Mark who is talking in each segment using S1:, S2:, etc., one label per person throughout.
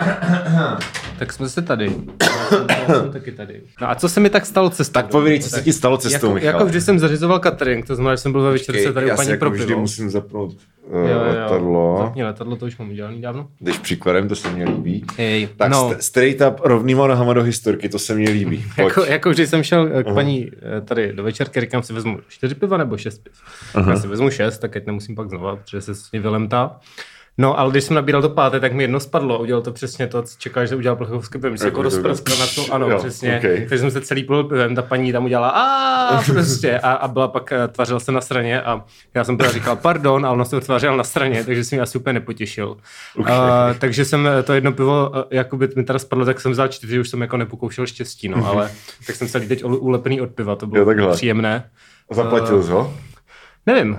S1: Tak jsme se tady. Já jsem taky tady. No a co se mi tak stalo cestou?
S2: Tak povědej, co se ti stalo cestou,
S1: jako,
S2: Michale.
S1: jako vždy jsem zařizoval catering, to znamená, že jsem byl ve večerce tady u paní
S2: jako
S1: pro
S2: vždy
S1: pivo.
S2: musím zapnout uh,
S1: Jo, jo, jo.
S2: letadlo.
S1: Zapni letadlo, to už mám udělaný dávno.
S2: Jdeš příkladem, to se mně líbí.
S1: Ej,
S2: Tak
S1: no.
S2: st- straight up rovnýma nohama do historky, to se mně líbí.
S1: Jako, jako když jsem šel eh, k paní eh, tady do večerky, říkám si vezmu čtyři piva nebo šest piv. Já si vezmu šest, tak ať nemusím pak znova, protože se s ní vylemtá. No, ale když jsem nabíral to páté, tak mi jedno spadlo a udělal to přesně to, co čekáš, že udělal plechovský piv. Jako,
S2: Jako
S1: rozpraskal na to, ano,
S2: Jo,
S1: přesně.
S2: okay.
S1: Takže jsem se celý pil pivem, ta paní tam udělala a prostě a, a byla pak, eh, tvářila se na straně a já jsem teda říkal pardon a ona se tvářila na straně, takže jsem ji asi úplně nepotěšil.
S2: Okay.
S1: Uh, takže jsem eh, to jedno pivo, jakoby mi teda spadlo, tak jsem vzal čtyři, už jsem jako nepokoušel štěstí, no, ale tak jsem celý teď ul- ulepený od piva, to
S2: Jo,
S1: bylo
S2: takhle.
S1: příjemné.
S2: Zaplatil jsi ho?
S1: Nevím.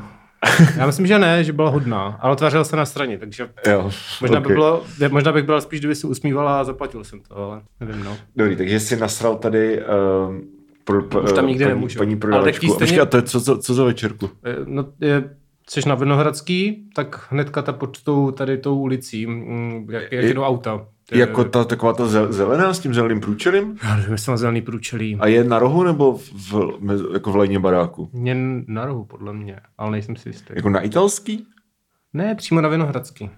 S1: Já myslím, že ne, že byla hodná, ale tvářila se na straně, takže
S2: Jo.
S1: možná, by
S2: okay.
S1: bylo, možná bych byl spíš, kdyby se usmívala a zaplatil jsem to, ale nevím, no.
S2: Dobrý, takže jsi nasral tady um, pro, pro,
S1: Už tam nikdy
S2: paní,
S1: nemůžu.
S2: paní
S1: Ale
S2: prodavačku.
S1: stejně-
S2: Počkej, a to je co, co, co za večerku?
S1: Eh, No, je, jsi na Vinohradský, tak hnedka ta pod tou, tady tou ulicí, mm, jak, jak
S2: Je-
S1: jedou auta. To je-
S2: Jako ta, taková ta zel- zelená s tím zeleným průčelím?
S1: Já nevím, jestli mám zelený průčelí.
S2: A je na rohu nebo v, jako v lejně baráku?
S1: Mě na rohu, podle mě, ale nejsem si jistý.
S2: Jako na italský?
S1: Ne, přímo na Vinohradský.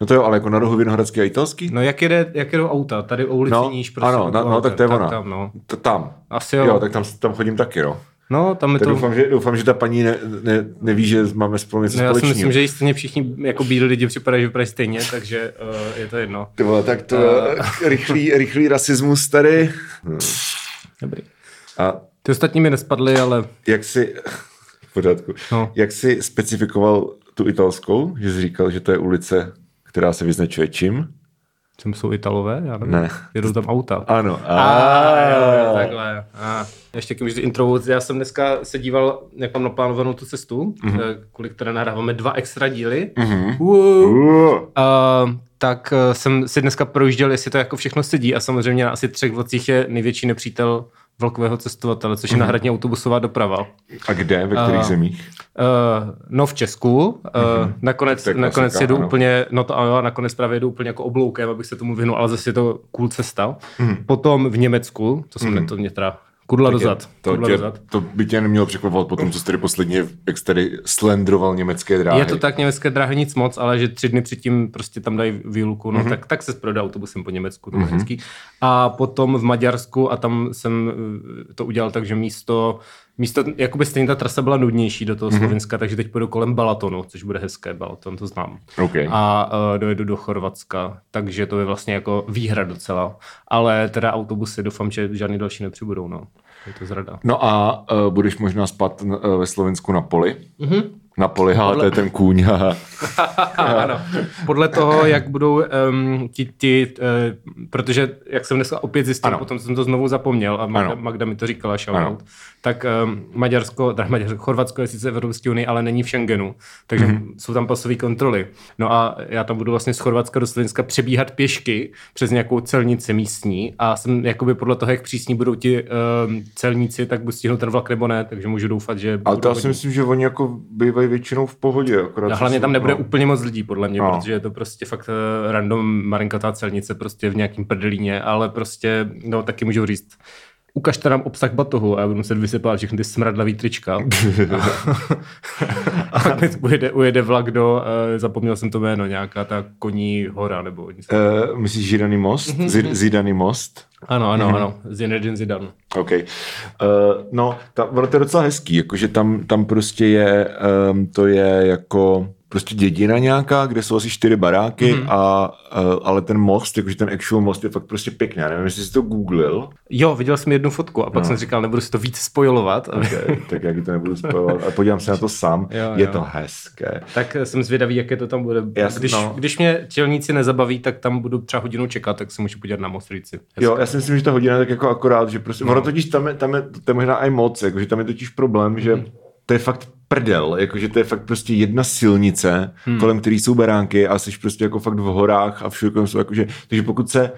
S2: No to jo, ale jako na rohu Vinohradský a italský?
S1: No jak, jede, jak jedou auta, tady o ulici
S2: No,
S1: níž prostě.
S2: ano,
S1: od
S2: no, tak to je ona.
S1: Tam, no.
S2: Tam.
S1: Asi jo.
S2: Jo, tak tam, tam chodím taky, no.
S1: No, tam je
S2: Tak
S1: to...
S2: doufám, že, doufám, že ta paní ne, ne, neví, že máme spolu něco
S1: No, já si
S2: společného.
S1: myslím, že stejně všichni jako bílí lidi připadají, že vypadají stejně, takže uh, je to jedno.
S2: Ty vole, tak to uh... rychlý, rychlý rasismus tady. Hm.
S1: Dobrý.
S2: A
S1: Ty ostatní mi nespadly, ale
S2: jak si... V pořádku.
S1: No.
S2: Jak si specifikoval tu italskou, že jsi říkal, že to je ulice, která se vyznačuje čím?
S1: Čem jsou Italové? Já nevím.
S2: Ne.
S1: Jedou tam auta.
S2: Ano.
S1: A, jo, jo, takhle. A, ještě když intro, já jsem dneska se díval, jak mám naplánovanou tu cestu,
S2: Mhm.
S1: mm-hmm. kvůli které nahráváme dva extra díly.
S2: Mhm.
S1: Uh,
S2: Uh,
S1: Uh, tak uh, jsem si dneska projížděl, jestli to jako všechno sedí a samozřejmě na asi třech vlacích je největší nepřítel vlakového cestovatele, což je
S2: Mhm.
S1: náhradní autobusová doprava.
S2: a kde, ve kterých
S1: A-
S2: zemích?
S1: Uh, no v Česku, uh, mm-hmm. nakonec,
S2: je
S1: nakonec
S2: klasika,
S1: jedu
S2: ano.
S1: úplně, no to ano, nakonec právě jedu úplně jako obloukem, abych se tomu vyhnul, ale zase je to cool cesta. Mm-hmm. Potom v Německu, to jsem mm-hmm. to mě teda kudla dozad.
S2: To,
S1: kudla
S2: tě,
S1: dozad.
S2: to by tě nemělo překvapovat po tom, co jsi tady posledně, jak jsi tady slendroval německé dráhy.
S1: Je to tak, německé dráhy nic moc, ale že tři dny předtím prostě tam dají výluku, no
S2: Mhm.
S1: mm-hmm. tak, tak se prodá autobusem po Německu, to mm-hmm. hezký. A potom v Maďarsku a tam jsem eh, to udělal tak, že místo, místo jakoby stejně ta trasa byla nudnější do
S2: Mhm.
S1: toho Slovenska, takže teď půjdu kolem Balatonu, což bude hezké, Balaton, to znám.
S2: OK.
S1: A uh, dojedu do Chorvatska, takže to je vlastně jako výhra docela. Ale teda autobusy doufám, že žádný další nepřibudou, no. Je to zrada.
S2: No a uh, budeš možná spát uh, ve Slovensku na poli?
S1: Mhm.
S2: Na poli, haha, to je ten kůň,
S1: ano. Podle toho, jak budou um, ti, ti uh, protože jak jsem dneska opět zjistil,
S2: Ano.
S1: potom jsem to znovu zapomněl a Magda,
S2: Ano.
S1: Magda mi to říkala, shoutout, tak um, Maďarsko, teda Maďarsko, Chorvatsko je sice v Evropské unii, ale není v Schengenu, takže
S2: Mhm.
S1: mm-hmm. jsou tam pasové kontroly. No a já tam budu vlastně z Chorvatska do Slovenska přebíhat pěšky přes nějakou celnici místní a jsem jakoby podle toho, jak přísní budou ti um, celníci, tak budu stihnout ten vlak nebo ne, takže můžu doufat, že
S2: Ale to já si myslím, že oni jako bývají většinou v pohodě. Akorát
S1: A hlavně tam nebude
S2: no.
S1: úplně moc lidí, podle mě,
S2: No.
S1: no. protože je to prostě fakt eh, random marinkatá celnice prostě v nějakým prdelíně, ale prostě, no taky můžu říct, ukažte nám obsah batohu a já budu muset vysypat všechny ty smradlavý trička. a mi ujede, ujede vlak do, uh, zapomněl jsem to jméno, nějaká ta koní hora nebo něco.
S2: Uh, myslíš Židaný most?
S1: Mhm,
S2: Zid, Zidaný most?
S1: Ano, ano, ano, Zinedine Zidane.
S2: OK. Uh, no, ta, ono to je docela hezký, jakože tam, tam prostě je, um, to je jako prostě dědina nějaká, kde jsou asi čtyři baráky, mm. a, uh, ale ten most, jakože ten actual most je fakt prostě pěkný. Já nevím, jestli jsi to googlil,
S1: Jo, viděl jsem jednu fotku a pak
S2: No.
S1: jsem říkal, nebudu si to víc spojovat.
S2: okay, tak já to nebudu spojovat, ale podívám se na to sám,
S1: Jo,
S2: je
S1: jo.
S2: to hezké.
S1: Tak jsem zvědavý, jaké to tam bude.
S2: Já
S1: když,
S2: no.
S1: když mě čelníci nezabaví, tak tam budu třeba hodinu čekat, tak se můžu podívat na Mostrici.
S2: Jo, já si myslím, že ta hodina je tak jako akorát, že prostě, no. ono totiž tam je, tam je, to je možná i moc, jakože tam je totiž problém, že
S1: Mhm.
S2: to je fakt prdel, jakože to je fakt prostě jedna silnice, hmm. kolem který jsou beránky a jsi prostě jako fakt v horách a všude kolem jsou jakože, takže pokud se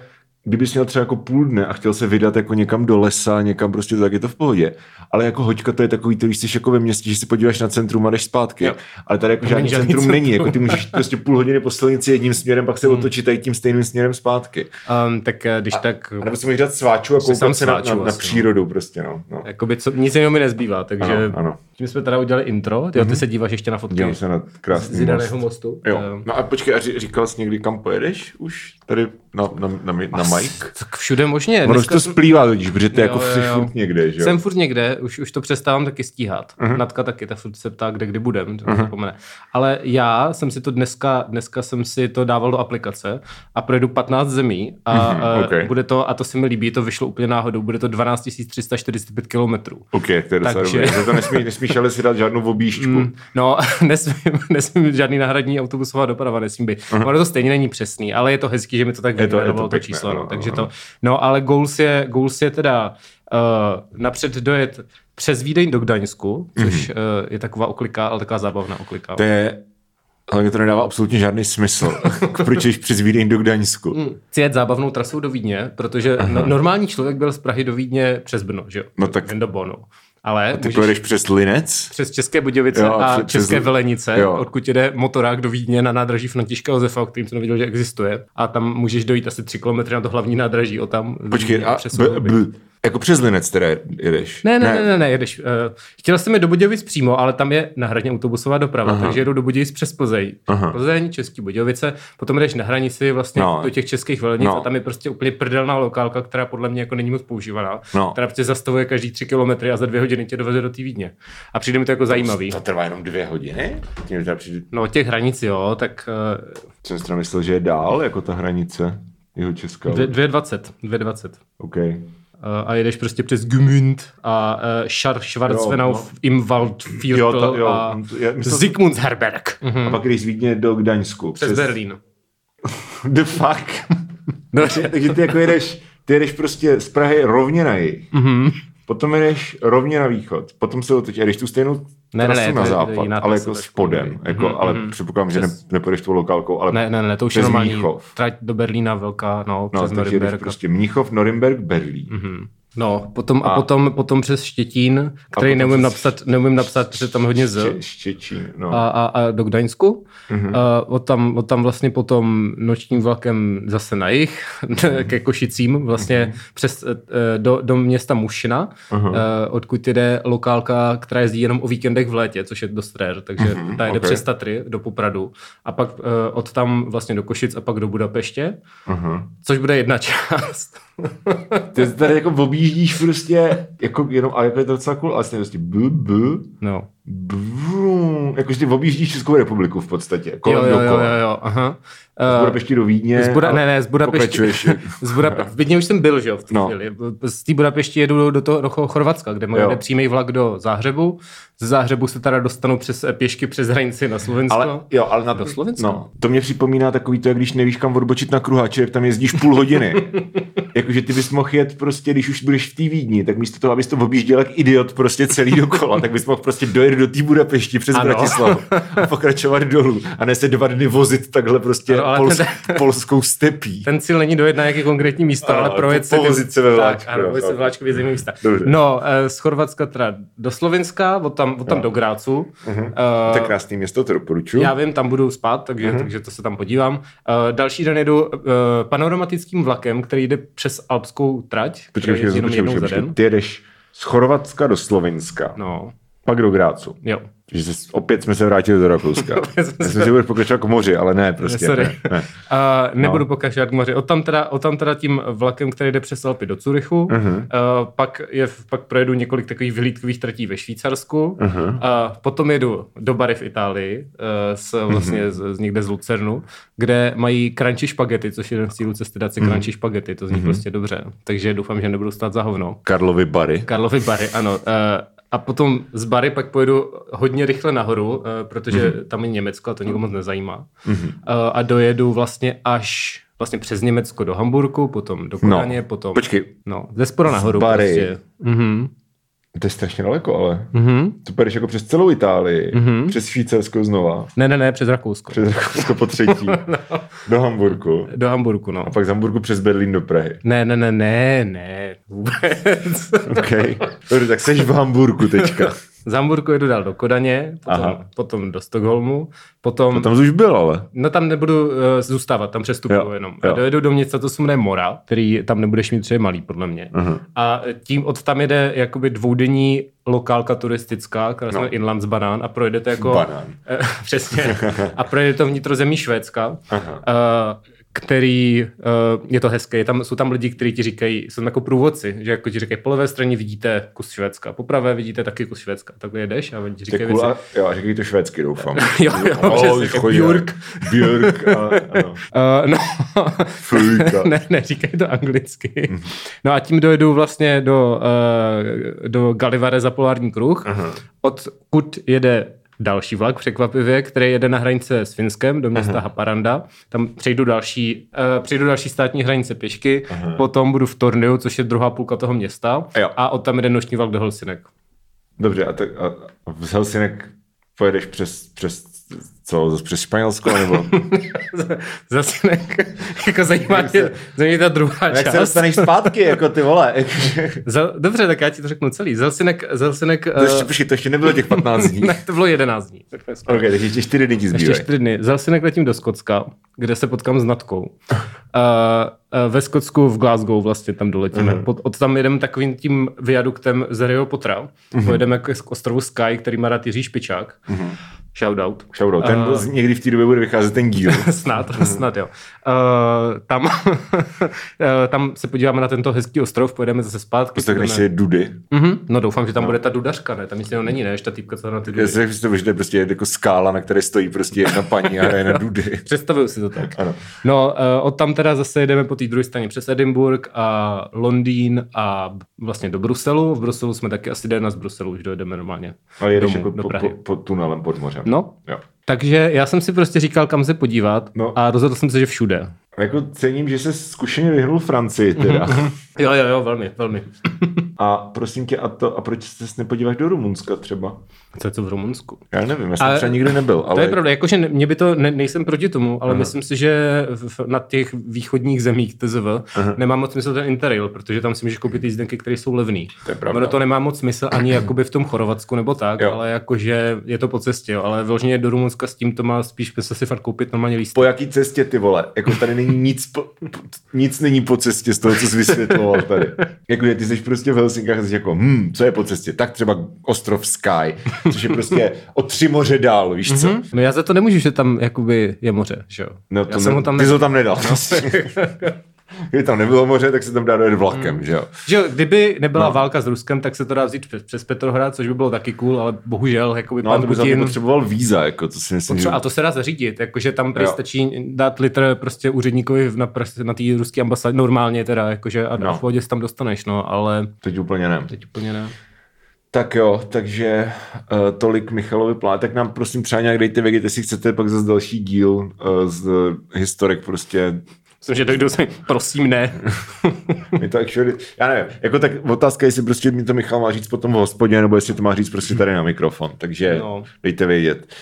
S2: kdybys měl třeba jako půl dne a chtěl se vydat jako někam do lesa, někam prostě tak je to v pohodě. Ale jako hoďka to je takový, to když jsi jako ve městě, že si podíváš na centrum a jdeš zpátky.
S1: Jo.
S2: Ale tady jako žádný
S1: žádný
S2: centrum,
S1: centrum.
S2: není. Jako ty můžeš prostě půl hodiny po silnici jedním směrem, pak se
S1: Hmm.
S2: otočit tady tím stejným směrem zpátky.
S1: Um, tak eh, když tak,
S2: A nebo si můžeš dát sváču a koukat se na, na, na
S1: asi, no.
S2: přírodu prostě, no. no.
S1: jakoby co, nic jiného mi nezbývá, takže
S2: Ano, ano.
S1: tím jsme teda udělali intro, ty, ty se díváš ještě na fotky
S2: Dívám se na krásný most.
S1: mostu.
S2: Jo.
S1: Ehm,
S2: No a počkej, a ří- říkal jsi někdy, kam pojedeš už? Tady na, na, na, na, na Mike?
S1: tak všude možně.
S2: Ono
S1: Dneska
S2: to splývá totiž, protože ty
S1: Jo,
S2: jako
S1: jo,
S2: jsi
S1: jo.
S2: furt někde, že jo?
S1: Jsem furt někde, už, už to přestávám taky stíhat. Uh-huh. Natka taky, ta furt se ptá, kde kdy budem, to uh-huh. zapomene. Ale já jsem si to dneska, dneska jsem si to dával do aplikace a projedu 15 zemí a,
S2: Mhm,
S1: uh,
S2: ok.
S1: bude to, a to se mi líbí, to vyšlo úplně náhodou, bude to 12 345 kilometrů.
S2: OK, to je
S1: Takže-
S2: to nesmí, nesmíš ale si dát žádnou objížďku.
S1: Mm, no, nesmím, nesmím žádný náhradní autobusová doprava, nesmím být. Uh-huh. Ono to stejně není přesný, ale je to hezký, že mi to tak
S2: Je to- je to
S1: to,
S2: pěkné,
S1: číslo.
S2: ano,
S1: No, takže to, no, ale goals je, goals je teda uh, napřed dojet přes Vídeň do Gdaňsku, což uh, je taková okliká, ale taková zábavná okliká.
S2: To je, ale to nedává absolutně žádný smysl. Proč jdeš přes Vídeň do Gdaňsku?
S1: Hmm. Chci jet zábavnou trasou do Vídně, protože no, normální člověk byl z Prahy do Vídně přes Brno, že jo?
S2: No tak-
S1: Jen do Bonu. Ale
S2: Ty
S1: můžeš
S2: pojedeš přes Linec?
S1: přes České Budějovice
S2: Jo,
S1: jo,
S2: a přes-
S1: České
S2: přes-
S1: Velenice,
S2: jo.
S1: odkud jde motorák do Vídně na nádraží Františka Josefa, o kterým jsem nevěděl, že existuje. A tam můžeš dojít asi 3 km na to hlavní nádraží, o tam.
S2: Počkej, a b, b, jako přes Linec teda jedeš?
S1: Ne, ne, ne, ne, ne, jedeš. Uh, chtěl jsem jít do Budějovic přímo, ale tam je náhradně autobusová doprava, Aha. takže jedu do Budějovic přes Plzeň.
S2: Aha.
S1: Plzeň, Český Budějovice, potom jdeš na hranici vlastně
S2: No.
S1: do těch českých velenic
S2: No.
S1: a tam je prostě úplně prdelná lokálka, která podle mě jako není moc používaná.
S2: No.
S1: Která prostě zastavuje každý tři kilometry a za dvě hodiny tě doveze do té Vídně. A přijde mi to jako zajímavý.
S2: To trvá jenom dvě hodiny? Přijde,
S1: No těch hranic jo, tak uh,
S2: jsem si myslel, že je dál, jako ta hranice jeho Česka.
S1: dvě- 2,20. 2,20.
S2: OK.
S1: Uh, a jedeš prostě přes Gmünd a uh, Schar, Schwarzweinau,
S2: Jo,
S1: no. Imwaldviertel
S2: Jo, ta- jo,
S1: a
S2: myslel-
S1: Zygmundsherberg.
S2: A pak jdeš z Vídně do Gdaňsku.
S1: Přes Berlín.
S2: The fuck?
S1: No,
S2: Takže ty jako jedeš, ty jedeš prostě z Prahy rovně na jih.
S1: Mhm.
S2: Potom jedeš rovně na východ. Potom se otočíš. A jdeš tu stejnou
S1: Ne, ne, ne,
S2: na
S1: to je- to
S2: západ, ale jako spodem. Jako,
S1: Mhm,
S2: ale
S1: mhm.
S2: předpokládám, že ne, nepůjdeš tou lokálkou, ale
S1: Ne, ne, ne, to už je
S2: přes
S1: normální.
S2: Mnichov.
S1: Trať do Berlína velká, no,
S2: No,
S1: přes
S2: takže jdeš
S1: Norimberg.
S2: prostě Mnichov, Norimberg, Berlín.
S1: Mhm. No, potom, a,
S2: A-
S1: potom, potom přes Štětín, který
S2: potom
S1: neumím
S2: přes-
S1: napsat, neumím napsat, protože tam hodně z.
S2: Ště, Štěčín, no.
S1: A, a, a do Gdaňsku.
S2: Mhm.
S1: Mm-hmm. Od, tam, od tam vlastně potom nočním vlakem zase na jich,
S2: Mhm.
S1: ke Košicím, vlastně přes, eh, do, do města Mušina,
S2: Mhm.
S1: eh, odkud jde lokálka, která jezdí jenom o víkendech v létě, což je dost rare, takže
S2: Mhm,
S1: ta jede
S2: ok.
S1: přes Tatry do Popradu a pak eh, od tam vlastně do Košic a pak do Budapeště,
S2: Aha.
S1: což bude jedna část.
S2: Ty tady jako objíždíš prostě, jako jenom, a jako je to docela cool, ale vlastně prostě b, b,
S1: No.
S2: Brum, jakože ty objíždíš Českou republiku v podstatě,
S1: Jo,
S2: kolem
S1: jo, jo,
S2: dokola.
S1: jo, jo, aha.
S2: Z
S1: Eh,
S2: Budapešti do Vídně.
S1: Z Buda, ne, ne, z Budapešti. z Budape- v Vídni už jsem byl, že jo, v té
S2: No.
S1: chvíli. Z té Budapešti jedu do, toho do Chorvatska, kde
S2: Jo.
S1: jde přímý vlak do Záhřebu. Z Záhřebu se teda dostanu přes eh, pěšky přes hranici na Slovensko.
S2: Ale, jo, ale na
S1: Do Slovenska?
S2: No, to mě připomíná takový to, jak když nevíš, kam odbočit na kruháči, jak tam jezdíš půl hodiny. Jakože ty bys mohl jet prostě, když už budeš v té Vídni, tak místo toho, abys to objížděl jak idiot prostě celý dokola, tak bys mohl prostě dojet do té Budapešti přes
S1: Ano.
S2: Bratislavu a pokračovat dolů a ne se dva dny vozit takhle prostě
S1: Ano,
S2: pols,
S1: ten-
S2: polskou stepí.
S1: Ten cíl není dojet na nějaké konkrétní místo,
S2: Ano,
S1: ale projet se...
S2: povozit se ve vláčku,
S1: Tak, ano, povozit se
S2: tak.
S1: ve vláčku vězení místa.
S2: Dobře.
S1: No, eh, z Chorvatska teda do Slovenska, od tam, od tam do Grácu.
S2: Mhm.
S1: Eh,
S2: To je krásný město, to doporučuji.
S1: Já vím, tam budu spát, takže, mm-hmm. takže to se tam podívám. Uh, další den jedu uh, panoramatickým vlakem, který jde přes alpskou trať,
S2: Počkej,
S1: který
S2: počkej, počkej, počkej, počkej. Ty jedeš z Chorvatska do Slovenska,
S1: No,
S2: pak do Grácu.
S1: jo.
S2: Takže se, opět jsme se vrátili do Rakouska. Jsem si budeš pokračovat k moři, ale ne, prostě.
S1: Sorry.
S2: Ne, ne.
S1: Uh, nebudu no. pokračovat k moři. Od tam, teda, od tam teda tím vlakem, který jde přes Alpy do Curychu.
S2: Mhm.
S1: Uh-huh. Uh, pak, je, pak projedu několik takových vyhlídkových tratí ve Švýcarsku.
S2: Mhm.
S1: Uh-huh. Uh, potom jedu do Bary v Itálii, uh, s, vlastně
S2: Mhm.
S1: z, z, někde z Lucernu, kde mají crunchy špagety, což je jeden z cílů cesty dát si
S2: Mhm.
S1: crunchy špagety. To zní prostě dobře. Takže doufám, že nebudu stát za hovno.
S2: Karlovy Bary.
S1: Karlovy Bary, ano. Uh, a potom z Bary pak pojedu hodně rychle nahoru, uh, protože
S2: Mhm.
S1: mm-hmm. tam je Německo a to nikomu moc nezajímá. Mm-hmm. A dojedu vlastně až vlastně přes Německo do Hamburku, potom do Kodaně,
S2: No,
S1: potom...
S2: počkej.
S1: No, ze spora nahoru
S2: Bary.
S1: prostě. Mm-hmm.
S2: To je strašně daleko, ale.
S1: Mhm.
S2: To půjdeš jako přes celou Itálii,
S1: Mhm.
S2: přes Švýcarsko znova,
S1: Ne, ne, ne, přes Rakousko.
S2: přes Rakousko po třetí, do Hamburku
S1: Do Hamburku, no.
S2: a pak z Hamburku přes Berlín do Prahy.
S1: Ne, ne, ne, ne, ne, vůbec.
S2: OK. Dobře, tak seš v Hamburku teďka.
S1: Z Hamburku jedu dál do Kodaně, potom,
S2: Aha.
S1: potom do Stockholmu, potom...
S2: To tam už byl, ale.
S1: No tam nebudu uh, zůstávat, tam přestupuju
S2: Jo,
S1: jenom.
S2: jo.
S1: Dojedu do města, to se jmenuje Mora, který tam nebudeš mít třeba malý, podle mě.
S2: Aha.
S1: A tím od tam jede jakoby dvoudenní lokálka turistická, která se
S2: No.
S1: Inlandsbanán a projede to jako...
S2: Banán.
S1: Eh, Přesně. A projede to vnitrozemí Švédska,
S2: Aha.
S1: eh, který, eh, je to hezké, je tam, jsou tam lidi, kteří ti říkají, jsou tam jako průvodci, že jako ti říkají, po levé straně vidíte kus Švédska, po pravé vidíte taky kus Švédska. Takhle jedeš a oni ti říkají
S2: cool.
S1: věci.
S2: Jo, říkají to švédsky, doufám.
S1: Jo, jo,
S2: Oh,
S1: přesně, Björk.
S2: Björk, a.
S1: Uh, no, ne, ne, říkají to anglicky. No a tím dojedu vlastně do, uh, do Galivare za polární kruh,
S2: Aha.
S1: odkud jede další vlak překvapivě, který jede na hranice s Finskem do města
S2: Aha.
S1: Haparanda. Tam přejdu další, uh, přejdu další státní hranice pěšky,
S2: Aha.
S1: potom budu v Torniu, což je druhá půlka toho města
S2: Jo.
S1: a od tam jede noční vlak do Helsinek.
S2: Dobře, a, tak, a, a z Helsinek pojedeš přes, přes, co, zas přes Španělsko, nebo
S1: Zase ne, jako zajímá mě,
S2: se-
S1: zajímá mě ta druhá
S2: jak se
S1: část.
S2: dostaneš zpátky, jako ty vole. jakože-
S1: Za, dobře, tak já ti to řeknu celý. Zelsinek, Zelsinek,
S2: To ještě, počkej, to ještě nebylo těch 15 dní.
S1: ne, to bylo 11 dní. Tak.
S2: Ok, takže ještě 4 dny ti
S1: Ještě
S2: zbývají.
S1: 4 dny. Zelsinek letím do Skotska, kde se potkám s Natkou. Uh, uh, ve Skotsku v Glasgow vlastně tam doletíme.
S2: Mhm.
S1: Pod, od tam jedeme takovým tím viaduktem z Rio Potra.
S2: Mhm.
S1: Pojedeme k, k ostrovu Sky, který má rád Jiří Špičák. Shoutout.
S2: Shoutout. Ten
S1: Eh,
S2: uh, někdy v té době bude vycházet ten díl.
S1: snad, snad jo. Uh, tam, uh, tam se podíváme na tento hezký ostrov, pojedeme zase zpátky.
S2: Poslechneš
S1: půjdeme-
S2: si Dudy.
S1: Mhm, no doufám, že tam bude ta dudařka, ne? Tam nic jiného není, ne? Ještě ta týpka, co na ty
S2: Já
S1: dudy.
S2: si tak představuji, že to je prostě jako skála, na které stojí prostě jedna paní a hraje na Dudy.
S1: Představuju si to tak.
S2: Ano.
S1: No, uh, od tam teda zase jedeme po té druhé straně přes Edinburgh a Londýn a vlastně do Bruselu. V Bruselu jsme taky asi den z Bruselu, už dojedeme normálně
S2: Ale jedeš
S1: domů,
S2: jako
S1: do
S2: po,
S1: Prahy.
S2: po, po, tunelem pod mořem.
S1: No,
S2: Jo.
S1: Takže já jsem si prostě říkal, kam se podívat
S2: No.
S1: a rozhodl jsem se, že všude.
S2: Jako cením, že se zkušeně vyhnul Francii teda.
S1: Jo, jo, jo, velmi, velmi.
S2: A prosím tě, a, to, a proč se nepodíváš do Rumunska třeba?
S1: Co je to v Rumunsku?
S2: Já nevím, já jsem
S1: Ale-
S2: třeba nikdy nebyl, ale
S1: To je pravda, jakože mě by to, ne, nejsem proti tomu, ale
S2: Aha.
S1: myslím si, že v, na těch východních zemích TZV
S2: Aha.
S1: nemá moc smysl ten Interrail, protože tam si můžeš koupit jízdenky, které jsou levné.
S2: To je pravda.
S1: Ono to nemá moc smysl ani jakoby v tom Chorvatsku nebo tak,
S2: Jo.
S1: ale jakože je to po cestě, jo. ale vyloženě do Rumunska s tím to má spíš smysl si fakt koupit normálně lístek.
S2: po jaký cestě ty vole? Jako tady není nic, po, nic není po cestě z toho, co jsi vysvětloval tady. Jako ty jsi prostě v Helsinkách a jsi jako, hm, co je po cestě? Tak třeba ostrov Sky, což je prostě o tři moře dál, víš co?
S1: Hm? No já za to nemůžu, že tam jakoby je moře, že jo.
S2: No
S1: já
S2: to
S1: jsem
S2: ne,
S1: ho tam
S2: ty jsi ho tam nedal. Kdyby tam nebylo moře, tak se tam dá dojet vlakem, že jo?
S1: Že jo, kdyby nebyla
S2: No.
S1: no. válka s Ruskem, tak se to dá vzít přes, přes Petrohrad, což by bylo taky cool, ale bohužel, jakoby
S2: No a
S1: pan
S2: to by
S1: Putin...
S2: potřeboval víza, jako to si myslím, že...
S1: Potřeba, a to se dá zařídit, jakože tam prý stačí dát litr prostě úředníkovi na, na té ruské ambasádě, normálně teda, jakože a
S2: No.
S1: no. v pohodě se tam dostaneš, no, ale
S2: Teď úplně ne.
S1: teď úplně ne.
S2: Tak jo, takže uh, tolik Michalovi plán. Tak nám prosím třeba nějak dejte vědět, jestli chcete pak zase další díl uh, z historik prostě.
S1: Myslím, že dojdu si, prosím ne.
S2: My to actually, já nevím, jako tak otázka, jestli prostě mi to Michal má říct potom v hospodě, nebo jestli to má říct prostě tady na mikrofon, takže no.
S1: No.
S2: dejte vědět.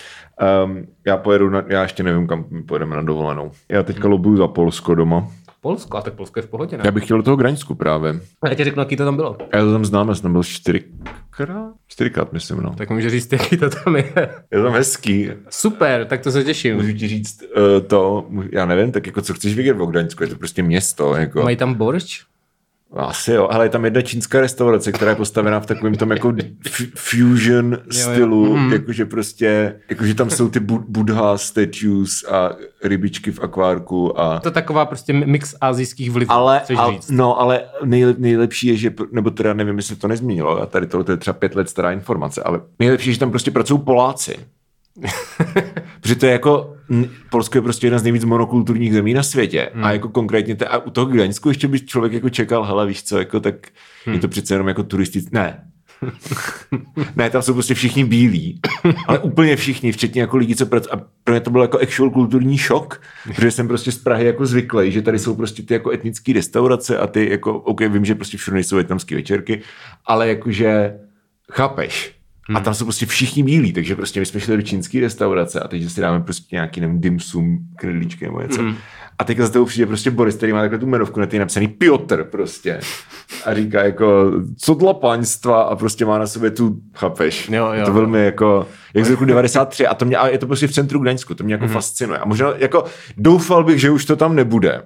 S2: Um, já pojedu, na, já ještě nevím, kam pojedeme na dovolenou. Já teďka lobuju za Polsko doma.
S1: Polsko, a tak Polsko je v pohodě, ne?
S2: Já bych chtěl do toho Graňsku právě.
S1: A já ti řeknu, jaký to tam bylo.
S2: Já to tam znám, já jsem byl čtyřikrát, čtyřikrát myslím, no.
S1: Tak může říct, jaký to tam je.
S2: Je tam hezký,
S1: Super, tak to se těším.
S2: Můžu ti říct uh, to, já nevím, tak jako co chceš vědět o Gdaňsku, je to prostě město, jako.
S1: Mají tam boršč?
S2: Asi jo, ale je tam jedna čínská restaurace, která je postavená v takovém tom jako fusion stylu,
S1: Mhm.
S2: jakože prostě, jakože tam jsou ty bu- Buddha statues a rybičky v akvárku a...
S1: To je taková prostě mix azijských vlivů,
S2: Ale,
S1: chceš
S2: ale,
S1: říct.
S2: no, ale nejlep, nejlepší je, že, nebo teda nevím, jestli to nezmínilo, a tady to, to je třeba pět let stará informace, ale nejlepší je, že tam prostě pracují Poláci. Protože to je jako, Polsko je prostě jedna z nejvíc monokulturních zemí na světě. Hmm. A jako konkrétně, te, a u toho Gdaňsku ještě by člověk jako čekal, hele, víš co, jako tak hmm. je to přece jenom jako turistický, ne. ne, tam jsou prostě všichni bílí, ale úplně všichni, včetně jako lidí, co pracují. A pro mě to byl jako actual kulturní šok, protože jsem prostě z Prahy jako zvyklý, že tady jsou prostě ty jako etnické restaurace a ty jako, OK, vím, že prostě všude nejsou větnamské večerky, ale jakože chápeš? A tam jsou prostě všichni bílí, takže prostě my jsme šli do čínské restaurace a teď si dáme prostě nějaký, nevím, dim sum, knedlíčky nebo něco. Mm. A teď za tebou přijde prostě Boris, který má takhle tu jmenovku, na té napsaný Piotr prostě. A říká jako, co dla paňstva a prostě má na sobě tu, chápeš?
S1: Jo, jo,
S2: to velmi jako, jak z roku 93 a to mě, a je to prostě v centru Gdaňsku, to mě jako mm. fascinuje. A možná jako doufal bych, že už to tam nebude.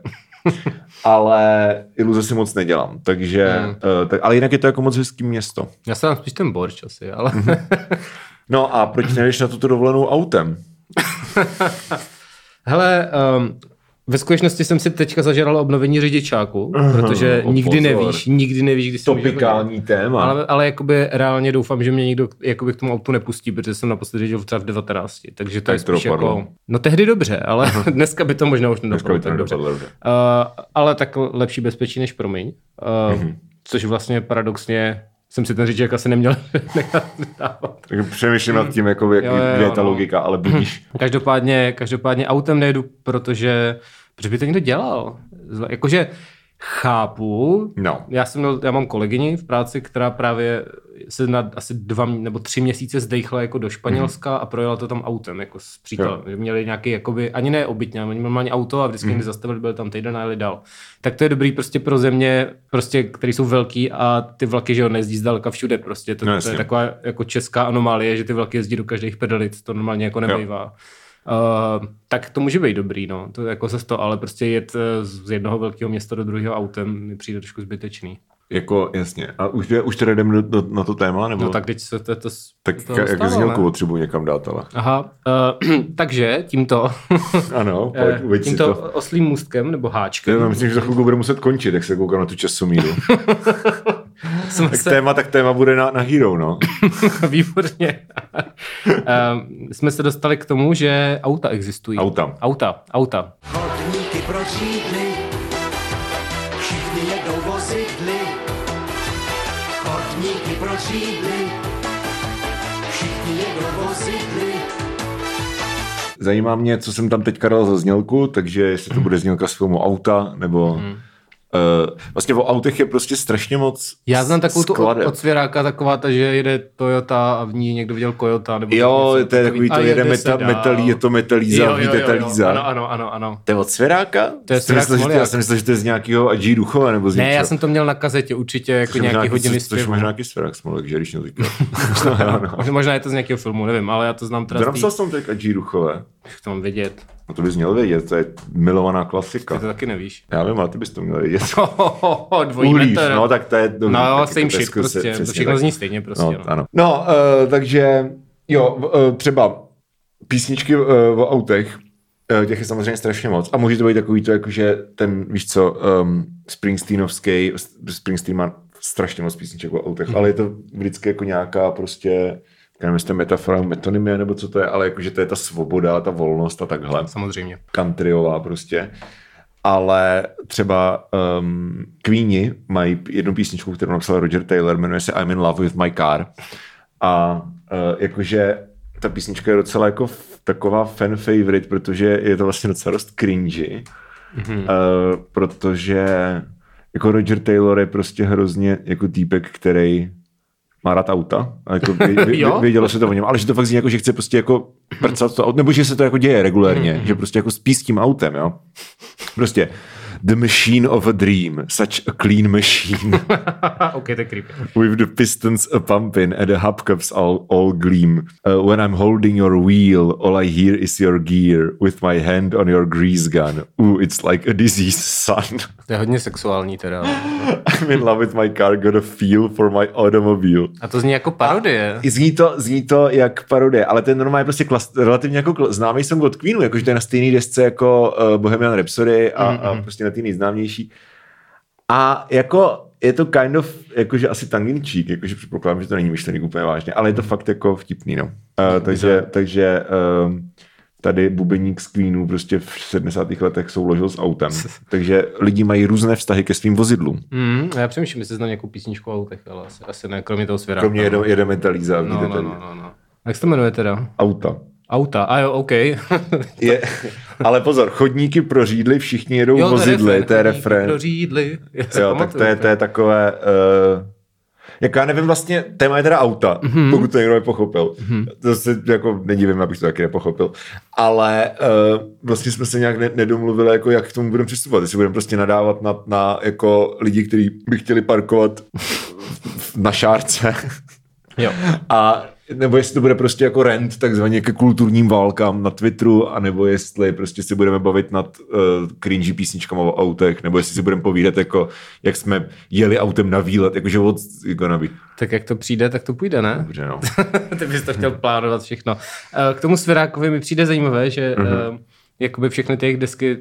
S2: Ale iluze si moc nedělám, takže, mm. uh, tak, ale jinak je to jako moc hezký město.
S1: Já jsem spíš ten borč asi, ale...
S2: no a proč nejdeš na tuto dovolenou autem?
S1: Hele, um, ve skutečnosti jsem si teďka zažeral obnovení řidičáku, protože uh, nikdy pozor. nevíš, nikdy nevíš, kdy
S2: se Topikální téma.
S1: Ale, ale jakoby reálně doufám, že mě nikdo jakoby k tomu autu nepustí, protože jsem naposledy řídil třeba v 19. Takže to tak je spíš jako... No tehdy dobře, ale dneska by to možná už nedopadlo tak dobře. dobře. Uh, ale tak lepší bezpečí než promiň. Uh, uh-huh. Což vlastně paradoxně jsem si ten řidičák asi neměl nechat
S2: dávat. Tak přemýšlím nad tím, jako, jak, jo, jo, je ta no. logika, ale budíš.
S1: Každopádně, každopádně autem nejedu, protože, protože by to někdo dělal. Jakože chápu.
S2: No.
S1: Já, jsem měl, já mám kolegyni v práci, která právě se na asi dva nebo tři měsíce zdejchla jako do Španělska mm. a projela to tam autem, jako s příkladem. Že měli nějaký, jakoby, ani ne obytně, ale normálně auto a vždycky mm. zastavili, byl tam týden a jeli dál. Tak to je dobrý prostě pro země, prostě, které jsou velký a ty vlaky, že jo, nejezdí zdaleka všude prostě. To, no, to je taková jako česká anomálie, že ty vlaky jezdí do každých pedalit, to normálně jako nebývá. Jo. Uh, tak to může být dobrý, no. To jako se to, ale prostě jet eh, z jednoho velkého města do druhého autem mi přijde trošku zbytečný.
S2: Jako, jasně. A už, už teda jdeme do, do, na to téma? Nebo?
S1: No tak teď se to, to
S2: Tak to jak znělku potřebuji někam dát, ale.
S1: Aha, uh, takže tímto...
S2: ano, pojď,
S1: Tímto to. oslým můstkem nebo háčkem.
S2: Já myslím, že za chvilku bude muset končit, jak se koukám na tu časomíru. tak, se... téma, tak téma bude na, na Hero, no.
S1: Výborně. uh, jsme se dostali k tomu, že auta existují.
S2: Auta.
S1: Auta, auta.
S3: Chodníky pročítli, všichni jedou vozidly. Chodníky pročítli, všichni jedou vozidly.
S2: Zajímá mě, co jsem tam teďka dal za znělku, takže jestli to bude znělka z filmu Auta, nebo... Hmm Uh, vlastně o autech je prostě strašně moc
S1: Já znám takovou tu od svěráka, taková ta, že jede Toyota a v ní někdo viděl Toyota. Nebo
S2: jo, něco, to je takový, to jede meta, metalí, je to metalíza, jo, jo, jo, jo,
S1: Ano, ano, ano, ano.
S2: To je od svěráka?
S1: To je svěrák myslel,
S2: Já jsem myslel, že to je z nějakého Adži Duchova nebo z
S1: Ne, já jsem to měl na kazetě určitě jako nějaký hodiny
S2: To možná nějaký svěrák smolek, že když to
S1: Možná je to z nějakého filmu, nevím, ale já to znám
S2: teda. Napsal jsem teď Adži Duchové.
S1: To mám vědět.
S2: No to bys měl vědět, to je milovaná klasika.
S1: Ty to taky nevíš.
S2: Já vím, ale ty bys to měl vědět.
S1: Dvojí Uhlíš,
S2: no tak to je dobrý.
S1: No, same shit prostě, to všechno tak. zní stejně prostě. No,
S2: no. Ano. no uh, takže jo, uh, třeba písničky uh, o autech, uh, těch je samozřejmě strašně moc. A může to být takový to, jakože ten, víš co, um, Springsteenovský, Springsteen má strašně moc písniček o autech, hmm. ale je to vždycky jako nějaká prostě já nevím, jestli metafora, metonymie, nebo co to je, ale jakože to je ta svoboda, ta volnost a takhle.
S1: Samozřejmě.
S2: Countryová prostě. Ale třeba um, Queeni mají jednu písničku, kterou napsal Roger Taylor, jmenuje se I'm in love with my car. A uh, jakože ta písnička je docela jako taková fan favorite, protože je to vlastně docela dost cringy. Mm-hmm. Uh, protože jako Roger Taylor je prostě hrozně jako týpek, který má rád auta, a jako vě, vědělo se to o něm, ale že to fakt zní jako, že chce prostě jako prcat to auto, nebo že se to jako děje regulérně, mm-hmm. že prostě jako spí s tím autem, jo. Prostě The machine of a dream, such a clean machine.
S1: okay, to creepy.
S2: With the pistons a pumping and the hubcaps all, all gleam. Uh, when I'm holding your wheel, all I hear is your gear. With my hand on your grease gun. Ooh, it's like a diseased sun.
S1: To je hodně sexuální teda.
S2: I'm in love with my car, got a feel for my automobile.
S1: A to zní jako parodie.
S2: A zní to, zní to jak parodie, ale ten normálně prostě klas, relativně jako známý jsem od Queenu, jakože to je na stejné desce jako uh, Bohemian Rhapsody a, mm-hmm. a prostě na ty nejznámější. A jako je to kind of, jakože asi tangin jakože předpokládám, že to není myšlený úplně vážně, ale je to fakt jako vtipný, no. Uh, takže, takže uh, tady bubeník z Queenu prostě v 70. letech souložil s autem. Takže lidi mají různé vztahy ke svým vozidlům.
S1: Mm, já přemýšlím, jestli znám nějakou písničku o autech, ale asi, asi ne, kromě toho svěra.
S2: Kromě jede, jede metalíza.
S1: No, no, no, no, no. Jak se to jmenuje teda?
S2: Auta.
S1: Auta, a jo, OK.
S2: je, ale pozor, chodníky pro řídly, všichni jedou jo, vozidly, to je refrén.
S1: pro řídly.
S2: Jo, tak to je, to je takové... Uh, Jako já nevím vlastně, téma je teda auta,
S1: Mhm.
S2: mm-hmm. pokud to někdo nepochopil. Mm-hmm. To se jako nedivím, abych to taky nepochopil. Ale uh, vlastně jsme se nějak ne- nedomluvili, jako jak k tomu budeme přistupovat. Jestli budeme prostě nadávat na, na jako lidi, kteří by chtěli parkovat na šárce.
S1: Jo.
S2: A nebo jestli to bude prostě jako rent, takzvaně ke kulturním válkám na Twitteru, anebo jestli prostě si budeme bavit nad uh, cringy písničkama o autech, nebo jestli si budeme povídat, jako, jak jsme jeli autem na výlet, jakože od gonna be.
S1: Tak jak to přijde, tak to půjde, ne?
S2: Dobře, no.
S1: Ty bys to chtěl plánovat všechno. Eh, K tomu Svěrákovi mi přijde zajímavé, že mm-hmm. jakoby všechny ty desky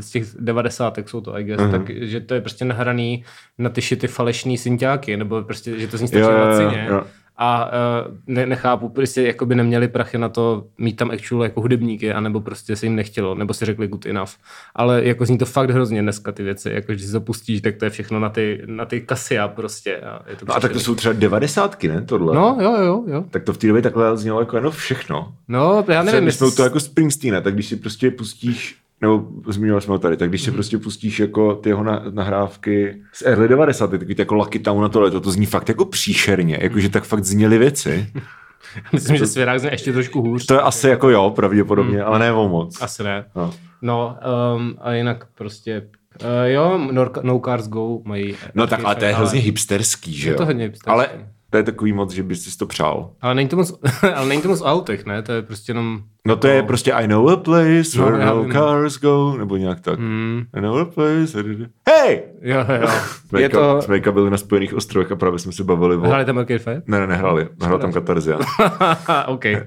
S1: z těch 90. jsou to, I guess, mm-hmm. tak, že to je prostě nahraný na ty šity falešný synťáky, nebo prostě, že to zní strašně
S2: Jo, jo, jo,
S1: lacině.
S2: jo.
S1: A uh, ne, nechápu, prostě jako by neměli prachy na to mít tam actual jako hudebníky, anebo prostě se jim nechtělo, nebo si řekli good enough. Ale jako zní to fakt hrozně dneska ty věci, jako když si to pustíš, tak to je všechno na ty, na ty Kasia prostě. A, je to
S2: no a tak to jsou třeba devadesátky, ne, tohle?
S1: No, jo, jo, jo.
S2: Tak to v té době takhle znělo jako jenom všechno.
S1: No, já
S2: Nevím,
S1: nevím,
S2: my jsme to jako Springsteena, tak když si prostě pustíš, nebo zmiňovali jsme ho tady, tak když si prostě pustíš jako ty jeho na- nahrávky z early 90. takový jako Lucky Town a tohle, to, to zní fakt jako příšerně, jakože tak fakt zněly věci.
S1: Myslím, že svěrák zní ještě trošku hůř.
S2: To je asi jako jo, pravděpodobně, ale ne o moc.
S1: Asi ne.
S2: No.
S1: No, um, a jinak prostě, uh, jo, no, no Cars Go mají...
S2: No tak ale to je
S1: ale-
S2: hrozně hipsterský, že
S1: Je
S2: jo?
S1: to hodně hipsterský.
S2: Ale to je takový moc, že bys si to přál.
S1: Ale není to moc, ale není to moc o autech, ne? To je prostě jenom...
S2: No to je prostě I know a place
S1: No,
S2: where no
S1: vím.
S2: cars go, nebo nějak tak.
S1: Mm,
S2: I know a place. Hej!
S1: jo, jo.
S2: Jsme
S1: je to...
S2: Jsme byli na Spojených ostrovech a právě jsme se bavili o...
S1: Hráli tam Arcade Fire?
S2: Ne, ne, nehráli. Hrál tam Katarzia.
S1: OK.
S2: Eh,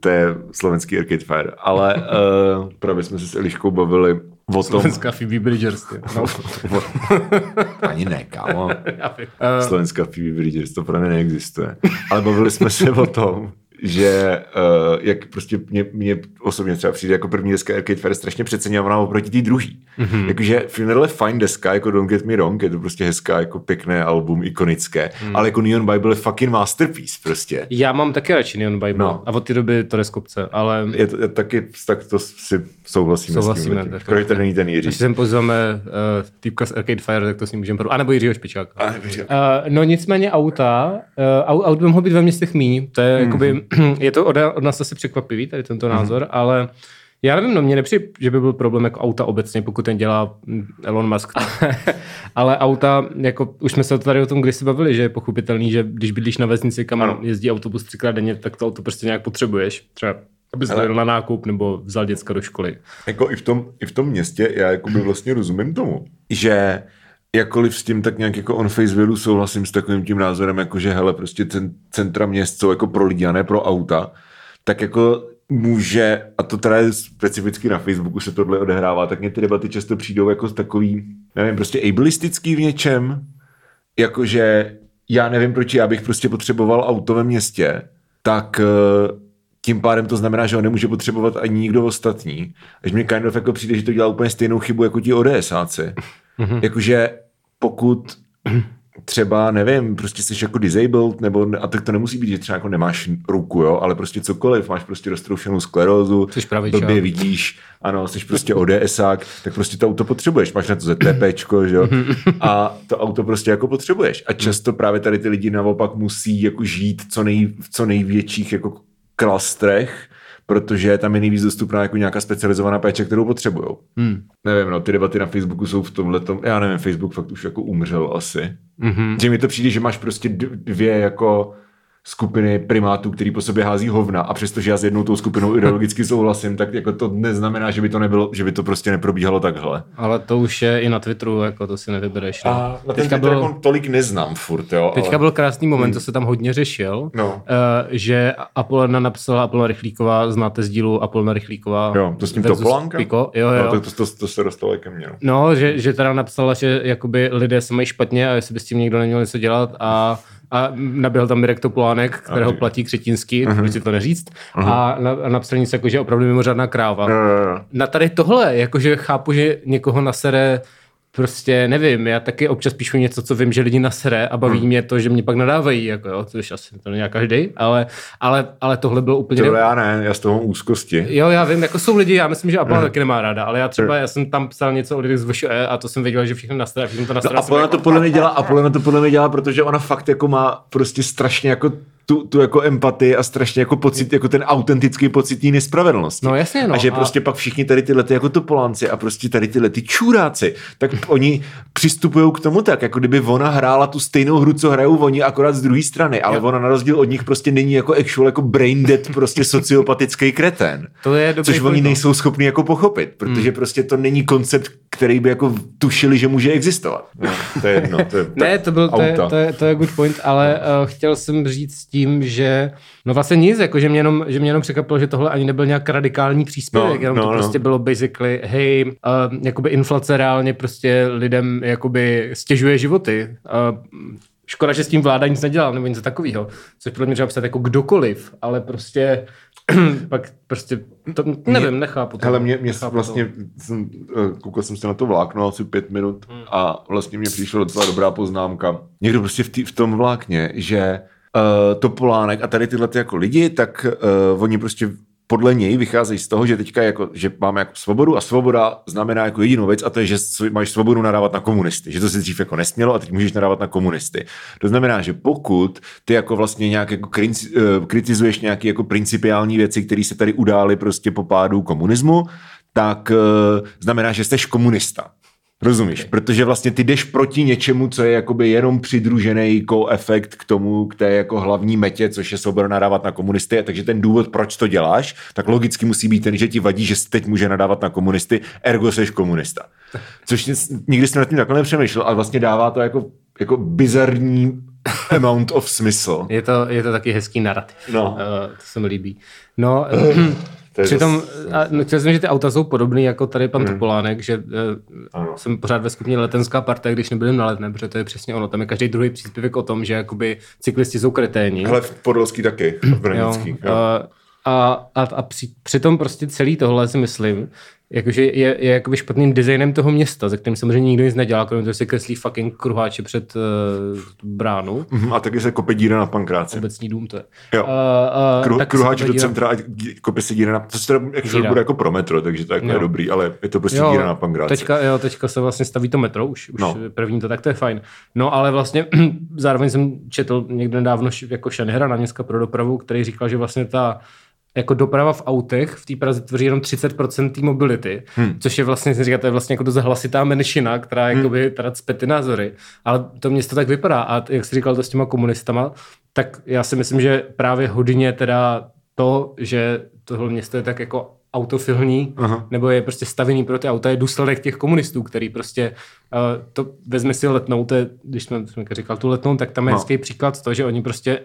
S2: to je slovenský Arcade Fire. Ale uh, právě jsme se s Eliškou bavili o tom...
S1: Slovenská Phoebe Bridgers. ty. No.
S2: Ani ne, kámo. Slovenská Phoebe Bridgers, to pro mě neexistuje. Ale bavili jsme se o tom, že uh, jak prostě mě, mě osobně třeba přijde jako první deska Arcade Fire strašně přeceňovaná oproti té druhý. Mm-hmm. Jakože Funeral je fajn deska, jako Don't Get Me Wrong, je to prostě hezká, jako pěkné album, ikonické, mm. ale jako Neon Bible je fucking masterpiece prostě.
S1: Já mám taky radši Neon Bible.
S2: No.
S1: A od té doby to jde z kopce, ale...
S2: Je to, je taky, tak to si souhlasíme,
S1: Souhlasíme,
S2: s tím.
S1: tak-
S2: Kromě to není ten Jiří.
S1: Když sem pozveme uh, týpka z Arcade Fire, tak to s ním můžeme provat. A nebo Jiřího Špičáka.
S2: A nebo Jiřího.
S1: Uh, no nicméně auta, uh, aut, by mohlo být ve městech míň, to je, mm. jakoby, je to od, od nás asi překvapivý, tady tento názor, ale já nevím, no mě nepřijde, že by byl problém jako auta obecně, pokud ten dělá mm, Elon Musk. ale auta, jako už jsme se tady o tom kdysi bavili, že je pochopitelný, že když bydlíš na vesnici, kam
S2: Ano.
S1: jezdí autobus třikrát denně, tak to auto prostě nějak potřebuješ. Třeba abys
S2: Ale-
S1: jel na nákup nebo vzal děcka do školy.
S2: Jako i v tom, i v tom městě já jako by vlastně rozumím tomu, že jakkoliv s tím tak nějak jako on face value souhlasím s takovým tím názorem, jako že hele, prostě cen, centra měst jsou jako pro lidi a ne pro auta, tak jako může, a to teda je specificky na Facebooku se tohle odehrává, tak mě ty debaty často přijdou jako takový, nevím, prostě ableistický v něčem, jakože já nevím, proč já bych prostě potřeboval auto ve městě, tak eh, tím pádem to znamená, že ho nemůže potřebovat ani nikdo ostatní. Až mě kind of jako přijde, že to dělá úplně stejnou chybu jako ti ODSáci. Jakože pokud třeba, nevím, prostě jsi jako disabled, nebo, a tak to nemusí být, že třeba jako nemáš ruku, jo, ale prostě cokoliv, máš prostě roztroušenou sklerózu,
S1: Jsi
S2: blbě vidíš, ano, jsi prostě ODSák, tak prostě to auto potřebuješ, máš na to ZTPčko, že jo, a to auto prostě jako potřebuješ. A často právě tady ty lidi naopak musí jako žít co nej, v co největších jako klastrech, protože tam je nejvíc dostupná jako nějaká specializovaná péče, kterou potřebují.
S1: Hmm.
S2: Nevím, no, ty debaty na Facebooku jsou v tomhle tom, já nevím, Facebook fakt už jako umřel asi.
S1: Mm-hmm.
S2: Že mi to přijde, že máš prostě dvě jako skupiny primátů, který po sobě hází hovna a přestože já s jednou tou skupinou ideologicky souhlasím, tak jako to neznamená, že by to nebylo, že by to prostě neprobíhalo takhle.
S1: Ale to už je i na Twitteru, jako to si nevybereš. no.
S2: A na
S1: teďka, byl,
S2: jako tolik neznám furt, jo.
S1: teďka
S2: ale...
S1: byl krásný moment, co se tam hodně řešil,
S2: No.
S1: uh, že Apolena napsala Apolena Rychlíková, znáte z dílu Apolena Rychlíková.
S2: Jo, to s tím
S1: versus
S2: Topolánkem?
S1: Piko. Jo, jo.
S2: No, to, to, to, to, se dostalo ke mně. No.
S1: No, že, že teda napsala, že jakoby lidé se mají špatně a jestli by s tím někdo neměl něco dělat a a naběhl tam Mirek Topolánek, kterého platí Křetínský, uh-huh. si to neříct, a, na, napsal něco jako, že opravdu mimořádná kráva.
S2: Jo.
S1: Na tady tohle, jakože chápu, že někoho nasere prostě nevím, já taky občas píšu něco, co vím, že lidi nasere a baví hmm. mě to, že mě pak nadávají, jako jo, což asi to není každý, ale, ale, ale tohle bylo úplně...
S2: Tohle já ne, já z toho mám úzkosti.
S1: Jo, já vím, jako jsou lidi, já myslím, že Apple hmm. taky nemá ráda, ale já třeba, já jsem tam psal něco o lidech z VŠE a to jsem věděl, že všechno nasere, všechno to nasere.
S2: No, Apple na to podle mě dělá, Apple na to podle mě dělá, protože ona fakt jako má prostě strašně jako tu, tu jako empatii a strašně jako pocit, jako ten autentický pocit té nespravedlnosti.
S1: No jasně, no.
S2: A že
S1: a...
S2: prostě pak všichni tady tyhle ty jako topolánci a prostě tady tyhle ty čuráci, tak oni přistupují k tomu tak, jako kdyby ona hrála tu stejnou hru, co hrajou oni, akorát z druhé strany, ale jo. ona na rozdíl od nich prostě není jako actual, jako brain dead, prostě sociopatický kretén.
S1: To je dobrý
S2: Což oni nejsou schopni jako pochopit, protože hmm. prostě to není koncept, který by jako tušili, že může existovat. No, to je jedno. To je,
S1: ne, to, byl, to, je, to, je, to je good point, ale uh, chtěl jsem říct tím, že no vlastně nic, jako že mě jenom, že mě jenom překvapilo, že tohle ani nebyl nějak radikální příspěvek, no, jenom no, to no. prostě bylo basically, hej, uh, jakoby inflace reálně prostě lidem jakoby stěžuje životy. Uh, škoda, že s tím vláda nic nedělá, nebo něco takového. Což podle mě třeba psat jako kdokoliv, ale prostě pak prostě, to, nevím, mě, nechápu to.
S2: Hele, mě, mě nechápu vlastně, to. jsem, eh, koukal jsem se na to vlákno asi pět minut hmm. a vlastně mě přišla docela dobrá poznámka. Někdo prostě v, tý, v tom vlákně, že uh, Topolánek a tady tyhle ty jako lidi, tak uh, oni prostě podle něj vycházejí z toho, že teďka jako, že máme jako svobodu a svoboda znamená jako jedinou věc a to je, že máš svobodu nadávat na komunisty, že to se dřív jako nesmělo a teď můžeš nadávat na komunisty. To znamená, že pokud ty jako vlastně nějak jako kritizuješ nějaké jako principiální věci, které se tady udály prostě po pádu komunismu, tak znamená, že jsi komunista. Rozumíš? Okay. Protože vlastně ty jdeš proti něčemu, co je jakoby jenom přidružený jako efekt k tomu, k té jako hlavní metě, což je svoboda nadávat na komunisty. Takže ten důvod, proč to děláš, tak logicky musí být ten, že ti vadí, že teď může nadávat na komunisty, ergo jsi komunista. Což nikdy jsem nad tím takhle nepřemýšlel, ale vlastně dává to jako, jako bizarní amount of smysl.
S1: Je to, je to taky hezký narrativ.
S2: No.
S1: Uh, to se mi líbí. No, Přitom, a, no, chtěl jsem, že ty auta jsou podobné jako tady pan hmm. Topolánek, že uh, jsem pořád ve skupině letenská parta, když nebyli na letné, protože to je přesně ono. Tam je každý druhý příspěvek o tom, že jakoby cyklisti jsou kreténi.
S2: Ale v Podolský taky, v Branický.
S1: Jo, jo. A, a, a při, přitom prostě celý tohle si myslím, jakože je, je jakoby špatným designem toho města, ze kterým samozřejmě nikdo nic nedělá, kromě toho, že se kreslí fucking kruháče před uh, bránu.
S2: Mm-hmm, a taky se kope díra na pankráci.
S1: Obecní dům to je.
S2: Jo. Uh, uh, Kru, kruháč do centra a kope se díra na... To se teda díra. bude jako pro metro, takže to jako je dobrý, ale je to prostě jo, díra na pankráci.
S1: Teďka, jo, teďka se vlastně staví to metro, už, už no. první to, tak to je fajn. No ale vlastně zároveň jsem četl někde nedávno jako Šanhera na městka pro dopravu, který říkal, že vlastně ta jako doprava v autech v té Praze tvoří jenom 30% té mobility, hmm. což je vlastně, říká, to je vlastně jako dost hlasitá menšina, která hmm. jakoby teda cpe ty názory, ale to město tak vypadá a jak jsi říkal to s těma komunistama, tak já si myslím, že právě hodně teda to, že tohle město je tak jako autofilní, Aha. nebo je prostě stavěný pro ty auta, je důsledek těch komunistů, který prostě uh, to vezme si letnou, to je, když jsme, jsme říkal tu letnou, tak tam je no. hezký příklad to, že oni prostě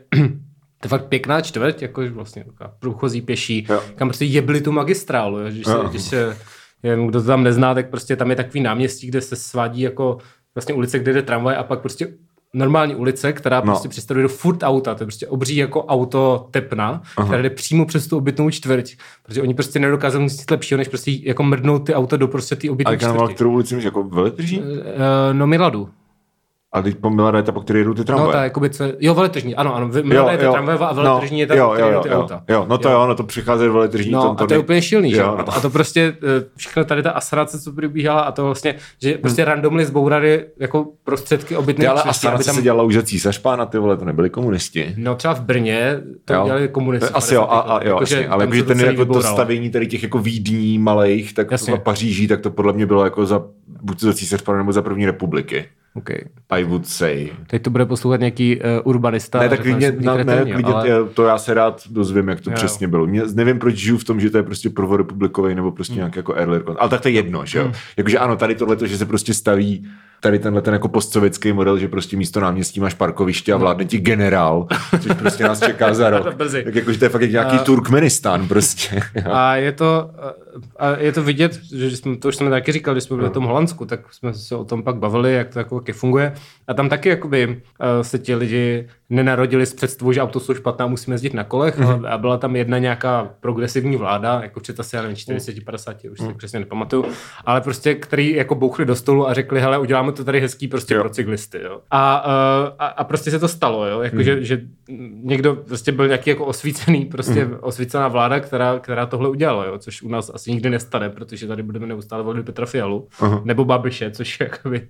S1: to je fakt pěkná čtvrť, jako vlastně taková průchozí pěší, jo. kam prostě jebli tu magistrálu, jo, když, se, jo. když se, jen, kdo to tam nezná, tak prostě tam je takový náměstí, kde se svádí jako vlastně ulice, kde jde tramvaj a pak prostě normální ulice, která no. prostě přestavuje do furt auta, to je prostě obří jako auto tepna, Aha. která jde přímo přes tu obytnou čtvrť, protože oni prostě nedokázali nic lepšího, než prostě jako mrdnout ty auta do prostě ty obytné čtvrti.
S2: A kterou ulici jako veletrží? Uh,
S1: no Miladu.
S2: A teď po ta, po které jdou ty tramvaje.
S1: No, ta jakoby, co, jo, veletržní, ano, ano, Milada je ta tramvajová a veletržní no, je ta,
S2: jo, jo, jo,
S1: ty
S2: jo,
S1: auta.
S2: Jo, no to jo, no to přichází veletržní.
S1: No,
S2: to,
S1: to, a to je úplně šilný, jo, že? No. A to prostě, eh, všechno tady ta asarace, co probíhala a to vlastně, že hmm. prostě randomly zbourali jako prostředky obytných
S2: Ale asarace tam... se dělala už za císař pána, ty vole, to nebyli komunisti.
S1: No třeba v Brně to jo. dělali komunisti.
S2: Asi jo, a, a, jo, jasně, ale jakože ten jako to stavění tady těch jako výdní malých, tak v Paříži, tak to podle mě bylo jako za, buď za císař pána nebo za první republiky.
S1: Okay.
S2: I would say.
S1: Teď to bude poslouchat nějaký uh, urbanista.
S2: Ne, tak klidně, na, ne, klidně ale... to já se rád dozvím, jak to jo. přesně bylo. Mě, nevím, proč žiju v tom, že to je prostě prvorepublikový nebo prostě hmm. nějaký jako early Ale tak to je jedno, že jo? Hmm. Jakože ano, tady tohle, že se prostě staví tady tenhle ten jako postsovětský model, že prostě místo náměstí máš parkoviště a vládne ti generál, což prostě nás čeká za rok.
S1: Brzy.
S2: tak jakože to je fakt jak nějaký Turkmenistán prostě.
S1: A je to, a je to vidět, že jsme, to už jsme taky říkali, když jsme byli v tom Holandsku, tak jsme se o tom pak bavili, jak to jako funguje. A tam taky jakoby eh, se ti lidi nenarodili s představou, že auto jsou špatná, musíme jezdit na kolech.
S2: Mhm.
S1: Mm. A byla tam jedna nějaká progresivní vláda, jako před asi, já nevím, 40, 50, už si přesně nepamatuju, ale prostě, který jako bouchli do stolu a řekli, hele, uděláme to tady hezký prostě
S2: Jo.
S1: pro cyklisty. Jo. A, eh, a, a, prostě se to stalo, jo. Jako,
S2: Mhm.
S1: že, že někdo prostě byl nějaký jako osvícený, prostě
S2: Mhm.
S1: osvícená vláda, která, která tohle udělala, jo, což u nás asi nikdy nestane, protože tady budeme neustále volit Petra Fialu,
S2: Aha.
S1: nebo Babiše, což je jakoby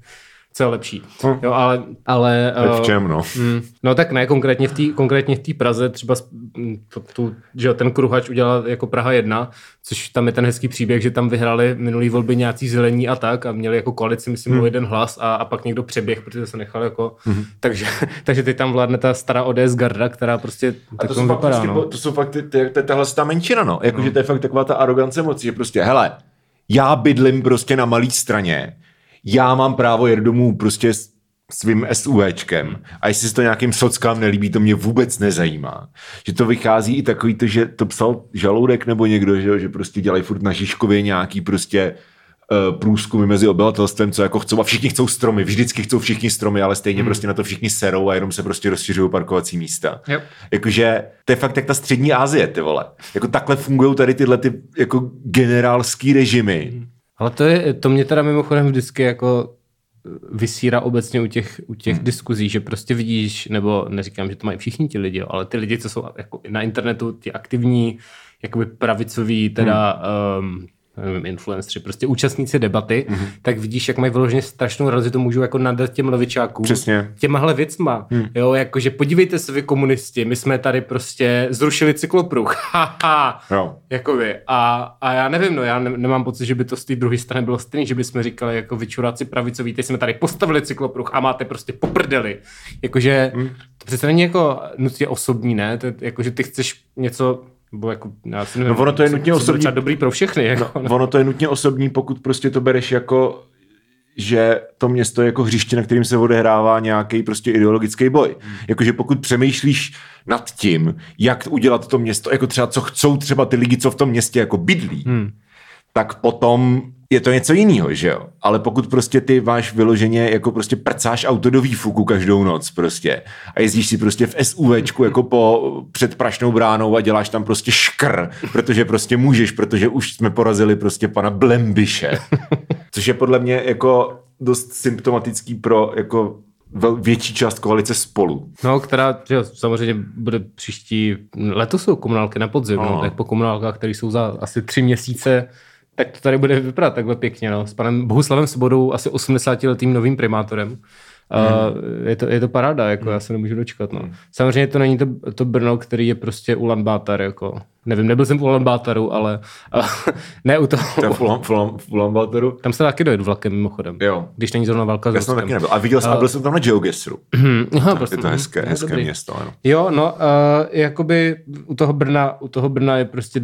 S1: co je lepší.
S2: Hm.
S1: Jo, ale, ale
S2: Tak v
S1: eh,
S2: čem, no?
S1: Mm, no tak ne, konkrétně v té konkrétně v té Praze, třeba mm, tu, že jo, ten kruhač udělal jako Praha 1, což tam je ten hezký příběh, že tam vyhrali minulý volby nějací zelení a tak a měli jako koalici, myslím,
S2: Hmm.
S1: o jeden hlas a, a pak někdo přeběh, protože se nechal jako, takže, takže teď tam vládne ta stará ODS garda, která prostě
S2: A
S1: tak
S2: to jsou, fakt,
S1: vypadá,
S2: prostě,
S1: no.
S2: to jsou fakt ty, ty, ty, tahle ta menšina, no. Jakože to je fakt taková ta arogance moci, že prostě, hele, já bydlím prostě na malý straně, já mám právo jet domů prostě s svým SUVčkem a jestli se to nějakým sockám nelíbí, to mě vůbec nezajímá. Že to vychází i takový to, že to psal Žaloudek nebo někdo, že, že prostě dělají furt na Žižkově nějaký prostě uh, průzkumy mezi obyvatelstvem, co jako chcou, a všichni chcou stromy, vždycky chcou všichni stromy, ale stejně hmm. prostě na to všichni serou a jenom se prostě rozšiřují parkovací místa.
S1: Yep.
S2: Jakože to je fakt jak ta střední Asie, ty vole. Jako takhle fungují tady tyhle ty jako generálský režimy.
S1: Ale to, je, to mě teda mimochodem vždycky jako vysírá obecně u těch, u těch hmm. diskuzí, že prostě vidíš, nebo neříkám, že to mají všichni ti lidi, ale ty lidi, co jsou jako na internetu, ti aktivní, jakoby pravicoví, teda hmm. um, nevím, influenceri, prostě účastníci debaty, mm-hmm. tak vidíš, jak mají vyloženě strašnou radost, že to můžou jako nadat těm levičákům.
S2: Přesně.
S1: Těmahle věcma. Mm. Jo, jakože podívejte se vy komunisti, my jsme tady prostě zrušili cyklopruh. Haha.
S2: Jo.
S1: Jakoby. A, a já nevím, no, já ne, nemám pocit, že by to z té druhé strany bylo stejné, že bychom říkali jako vyčuráci pravicoví, teď jsme tady postavili cyklopruh a máte prostě poprdeli. Jakože mm. to přece není jako nutně osobní, ne? To, jakože ty chceš něco nebo jako, já si nevím,
S2: No ono to je nutně osobní.
S1: dobrý pro všechny. Jako, no,
S2: Ono to je nutně osobní, pokud prostě to bereš jako že to město je jako hřiště, na kterým se odehrává nějaký prostě ideologický boj. Jakože pokud přemýšlíš nad tím, jak udělat to město, jako třeba co chcou třeba ty lidi, co v tom městě jako bydlí, hmm. tak potom je to něco jiného, že jo? Ale pokud prostě ty máš vyloženě jako prostě prcáš auto do výfuku každou noc prostě a jezdíš si prostě v SUVčku jako po před prašnou bránou a děláš tam prostě škr, protože prostě můžeš, protože už jsme porazili prostě pana Blembiše. Což je podle mě jako dost symptomatický pro jako větší část koalice spolu.
S1: no, která že jo, samozřejmě bude příští, letos jsou komunálky na podzim, no.
S2: Ano.
S1: tak po komunálkách, které jsou za asi tři měsíce, tak to tady bude vypadat takhle pěkně, no. S panem Bohuslavem Svobodou, asi 80-letým novým primátorem. Uh, je, to, je to paráda, jako já se nemůžu dočkat. No. Samozřejmě to není to, to Brno, který je prostě Ulan Bátar, jako. Nevím, nebyl jsem v Ulan Bátaru, ale uh, ne u toho.
S2: To je v Ulan- v Ulan- v Ulaanbaatoru.
S1: Tam se taky dojedu vlakem mimochodem.
S2: Jo.
S1: Když není zrovna válka s
S2: Já jsem tam taky nebyl. A viděl jsem, a byl jsem tam na GeoGuessru.
S1: Aha, prostě,
S2: Je to hezké, hezké
S1: dobrý.
S2: město, ano.
S1: Jo, no, uh, jakoby u toho Brna, u toho Brna je prostě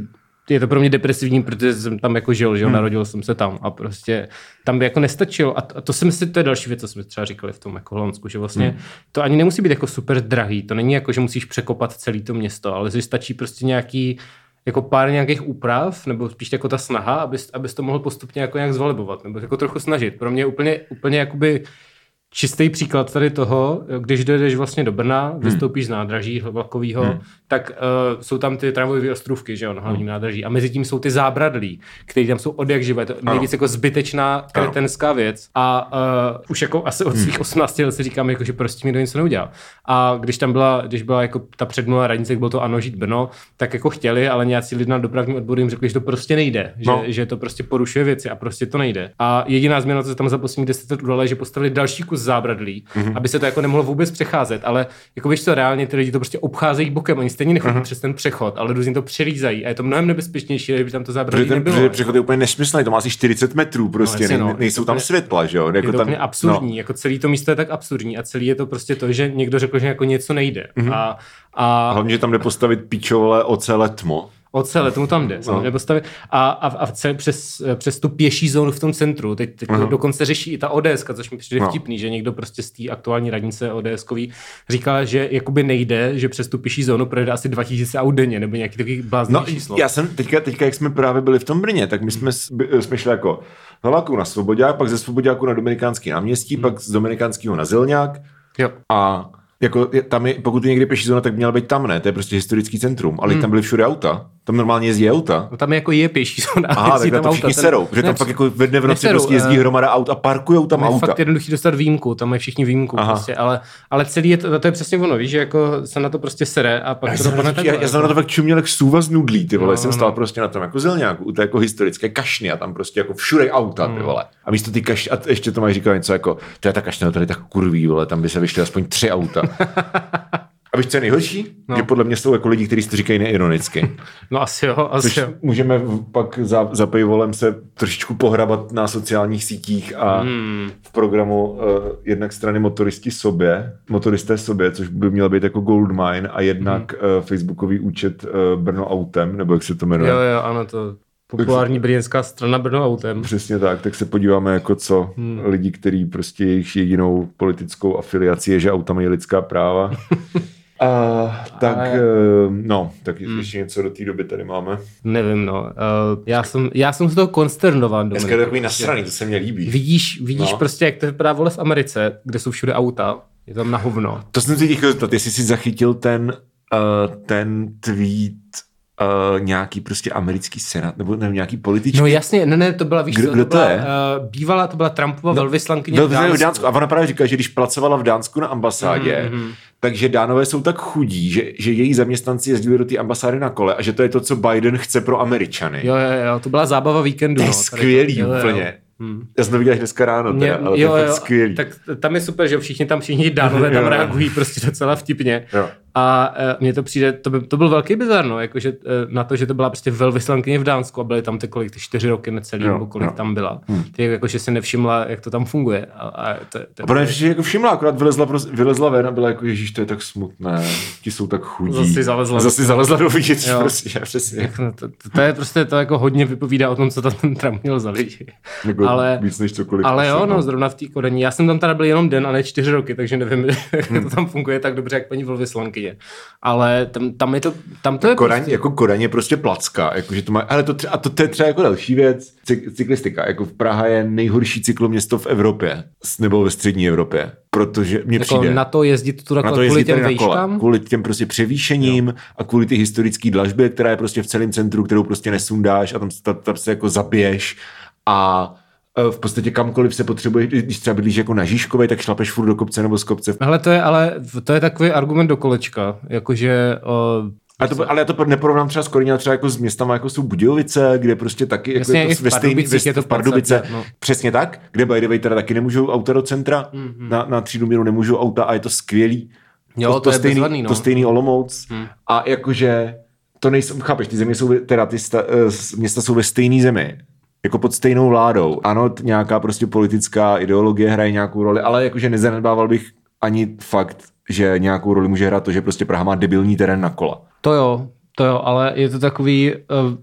S1: je to pro mě depresivní, protože jsem tam jako žil, že jo,
S2: Hmm.
S1: narodil jsem se tam a prostě tam by jako nestačilo. A to, a to si myslím, to je další věc, co jsme třeba říkali v tom jako Holandsku, že vlastně
S2: Hmm.
S1: to ani nemusí být jako super drahý, to není jako, že musíš překopat celý to město, ale že stačí prostě nějaký jako pár nějakých úprav, nebo spíš jako ta snaha, abys, abys to mohl postupně jako nějak zvolebovat, nebo jako trochu snažit. Pro mě úplně, úplně jakoby čistý příklad tady toho, když dojdeš vlastně do Brna, vystoupíš z nádraží vlakového, hmm. tak uh, jsou tam ty tramvajové ostrůvky, že jo, na hlavním nádraží. A mezi tím jsou ty zábradlí, které tam jsou od jak živé. To je nejvíc jako zbytečná kretenská věc. A uh, už jako asi od svých 18 let si říkám, jako, že prostě mi to něco neudělal. A když tam byla, když byla jako ta přednulá radnice, bylo to ano žít Brno, tak jako chtěli, ale nějací lidi na dopravním odboru jim řekli, že to prostě nejde, že,
S2: No.
S1: že to prostě porušuje věci a prostě to nejde. A jediná změna, co se tam za poslední deset let udala, je, že postavili další kus zábradlí,
S2: Mhm.
S1: mm-hmm. aby se to jako nemohlo vůbec přecházet. Ale jako víš co, reálně ty lidi to prostě obcházejí bokem, oni stejně nechodí
S2: Mhm.
S1: mm-hmm. přes ten přechod, ale různě to přerýzají a je to mnohem nebezpečnější, kdyby tam to zábradlí
S2: ten
S1: nebylo.
S2: protože přechod je úplně nesmyslný, to má asi 40 metrů prostě,
S1: jasně,
S2: no,
S1: no.
S2: nejsou
S1: Je to
S2: tam světla, že jo?
S1: je
S2: Jako
S1: to
S2: tam,
S1: úplně absurdní,
S2: No.
S1: jako celý to místo je tak absurdní a celý je to prostě to, že někdo řekl, že jako něco nejde. Mm-hmm. A, a,
S2: Hlavně, že tam jde postavit píčovole ocele tmo.
S1: Ocele, tomu tam jde. No. Postavit. A, a, a celé, přes, přes tu pěší zónu v tom centru. Teď, teď uh-huh. dokonce řeší i ta ODS, což mi přijde no. vtipný, že někdo prostě z té aktuální radnice ODS-kový říká, že jakoby nejde, že přes tu pěší zónu projde asi 2000 aut denně, nebo nějaký takový blázný
S2: No,
S1: číslo.
S2: já jsem teďka, teďka, jak jsme právě byli v tom Brně, tak my jsme, jsme šli jako Hlaváku na Svobodák, pak ze Svobodáku na Dominikánský náměstí, pak z Dominikánského na Zilňák
S1: Jo.
S2: a jako tam je, pokud je někdy pěší zóna, tak měla být tam, ne? To je prostě historický centrum. Ale tam byly všude auta. Tam normálně jezdí auta.
S1: No tam jako je pěší zóna.
S2: Aha, tak na to všichni serou, protože tam fakt jako ve dne v noci prostě jezdí
S1: eh,
S2: hromada aut a parkujou tam
S1: Tam je
S2: auta.
S1: fakt jednoduchý dostat výjimku, tam mají všichni výjimku
S2: Aha.
S1: prostě, ale, ale celý je to, to je přesně ono, víš, že jako se na to prostě sere a pak
S2: Já
S1: to dopadne takhle.
S2: já, já jsem na to fakt čuměl jak sůva z nudlí, ty vole.
S1: No,
S2: No, jsem
S1: no,
S2: stál
S1: no.
S2: prostě na tom jako zilňáku, u té jako historické kašny a tam prostě jako všude auta,
S1: Hmm.
S2: ty vole. A místo ty kašny, a ještě to mají říkat něco jako, to je ta kašna tady tak kurví, vole, tam by se vyšly aspoň tři auta. A víš, co je nejhorší?
S1: No.
S2: Že podle mě jsou jako lidi, kteří si to říkají neironicky.
S1: No asi jo, asi
S2: Což
S1: jo.
S2: můžeme pak za, za paywallem se trošičku pohrabat na sociálních sítích a hmm. v programu uh, jednak strany motoristi sobě, motoristé sobě, což by měl být jako Goldmine a jednak hmm. uh, facebookový účet uh, Brno autem, nebo jak se to jmenuje.
S1: Jo, jo, ano, to populární brněnská strana Brno autem.
S2: Přesně tak, tak se podíváme jako co hmm. lidi, kteří prostě jejich jedinou politickou afiliací je, že auta mají lidská práva. A, tak,
S1: Ale-
S2: Ale... no, tak hmm. ještě něco do té doby tady máme.
S1: Nevím, no. Uh, já, jsem, já jsem z toho konsternován,
S2: Dneska je to takový nasraný, to se mně líbí.
S1: Vidíš, vidíš
S2: No.
S1: prostě, jak to vypadá vole v Americe, kde jsou všude auta. Je tam na hovno.
S2: To jsem si chtěl zeptat, jestli jsi zachytil ten, uh, ten tweet uh, nějaký prostě americký senát, nebo nevím, nějaký političky.
S1: No jasně, ne, ne, to byla, víš
S2: Kdo- kdo to
S1: byla,
S2: je?
S1: Uh, bývalá, to byla Trumpova no, velvyslankyně
S2: Byl
S1: v
S2: v
S1: Dánsku.
S2: Dánsku. A ona právě říká, že když pracovala v Dánsku na ambasádě,
S1: Mhm,
S2: mm-hmm. takže Dánové jsou tak chudí, že, že její zaměstnanci jezdili do té ambasády na kole a že to je to, co Biden chce pro Američany.
S1: Jo, jo, jo, to byla zábava víkendu.
S2: to je
S1: no,
S2: skvělý
S1: jo, jo.
S2: úplně.
S1: Hmm.
S2: Já jsem to viděl až dneska ráno, teda, ale
S1: jo,
S2: to je
S1: jo,
S2: skvělý.
S1: tak tam je super, že všichni tam všichni dánové tam
S2: Jo, jo.
S1: reagují prostě docela vtipně.
S2: Jo.
S1: A e, mně to přijde, to, by, to byl velký bizar, no, jakože e, na to, že to byla prostě velvyslankyně v Dánsku a byly tam ty kolik, ty čtyři roky necelý,
S2: Jo,
S1: nebo kolik
S2: jo.
S1: tam byla. Hmm. Ty jakože se nevšimla, jak to tam funguje. A, a to, to,
S2: A pro mě jako všimla, akorát vylezla, pros- vylezla ven a byla jako, ježíš, to je tak smutné, ti jsou tak chudí.
S1: Zase zalezla
S2: zase zalezla do vidět, prostě, přesně.
S1: No, to, to, to, je prostě to jako hodně vypovídá o tom, co tam ten Trump měl za lidi.
S2: Jako
S1: ale,
S2: víc než cokoliv.
S1: ale jo, no, zrovna v té Kodani. Já jsem tam teda byl jenom den a ne čtyři roky, takže nevím, jak to tam funguje tak dobře, jak paní velvyslankyně. Ale tam, tam, je to, tam to je
S2: Kodaň,
S1: prostě...
S2: jako Kodaň je prostě placka, jakože to má, ale to, třeba, a to, to je třeba jako další věc, Cy, cyklistika, jako v Praha je nejhorší cykloměsto v Evropě, nebo ve střední Evropě, protože mně
S1: Jako
S2: přijde.
S1: na to jezdit tu
S2: na to
S1: kvůli těm
S2: tady na kole,
S1: vejškám?
S2: kvůli těm prostě převýšením jo. a kvůli ty historické dlažbě, která je prostě v celém centru, kterou prostě nesundáš a tam, tam, tam se jako zabiješ a v podstatě kamkoliv se potřebuje, když třeba bydlíš jako na Žižkové, tak šlapeš furt do kopce nebo z kopce.
S1: Hele, to je ale to je takový argument do kolečka, jakože uh,
S2: Ale, to, ale já to neporovnám třeba s ale třeba jako s městama, jako jsou Budějovice, kde prostě taky
S1: Jasně,
S2: jako
S1: i
S2: je to ve stejný, ve,
S1: je to
S2: v Pardubice,
S1: no.
S2: přesně tak, kde by the way teda taky nemůžou auta do centra, mm-hmm. na, na třídu míru nemůžou auta a je to skvělý.
S1: Jo, to je
S2: stejný,
S1: bezvadný, no.
S2: to stejný Olomouc hmm. a jakože to nejsou, chápeš, ty země jsou, teda ty sta, eh, s- města jsou ve stejné zemi, jako pod stejnou vládou. Ano, nějaká prostě politická ideologie hraje nějakou roli, ale jakože nezanedbával bych ani fakt, že nějakou roli může hrát to, že prostě Praha má debilní terén na kola.
S1: to jo, to jo, ale je to takový, uh,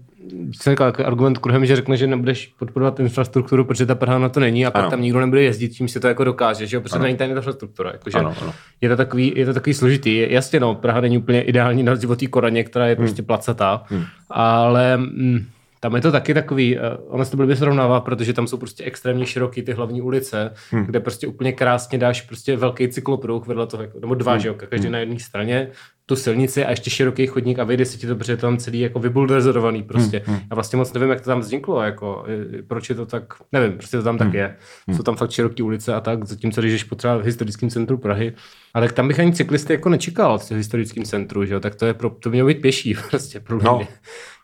S1: jsem říkal, jako argument kruhem, že řekne, že nebudeš podporovat infrastrukturu, protože ta Praha na to není a pak
S2: Ano.
S1: tam nikdo nebude jezdit, tím si to jako dokáže, že jo, protože není tam infrastruktura. Jakože
S2: Ano, ano.
S1: Je, to takový, je to takový složitý. Je- Jasně, no, Praha není úplně ideální na životí Koraně, která je prostě placatá, ale mm, tam je to taky takový, uh, ono se to blbě srovnává, protože tam jsou prostě extrémně široký ty hlavní ulice, hmm. kde prostě úplně krásně dáš prostě velký cyklopruh vedle toho, jako- nebo dva, hmm. že jo, každý na jedné straně, tu silnici a ještě široký chodník a vyjde se ti to, protože je tam celý jako vybuldozerovaný prostě. Hmm. Já vlastně moc nevím, jak to tam vzniklo, jako, eh, proč je to tak, nevím, prostě to tam tak je. Jsou tam fakt široké ulice a tak, zatímco když jdeš po třeba v historickém centru Prahy, ale tak tam bych ani cyklisty jako nečekal v historickém centru, že jo, tak to je pro, to mělo být pěší prostě pro
S2: No.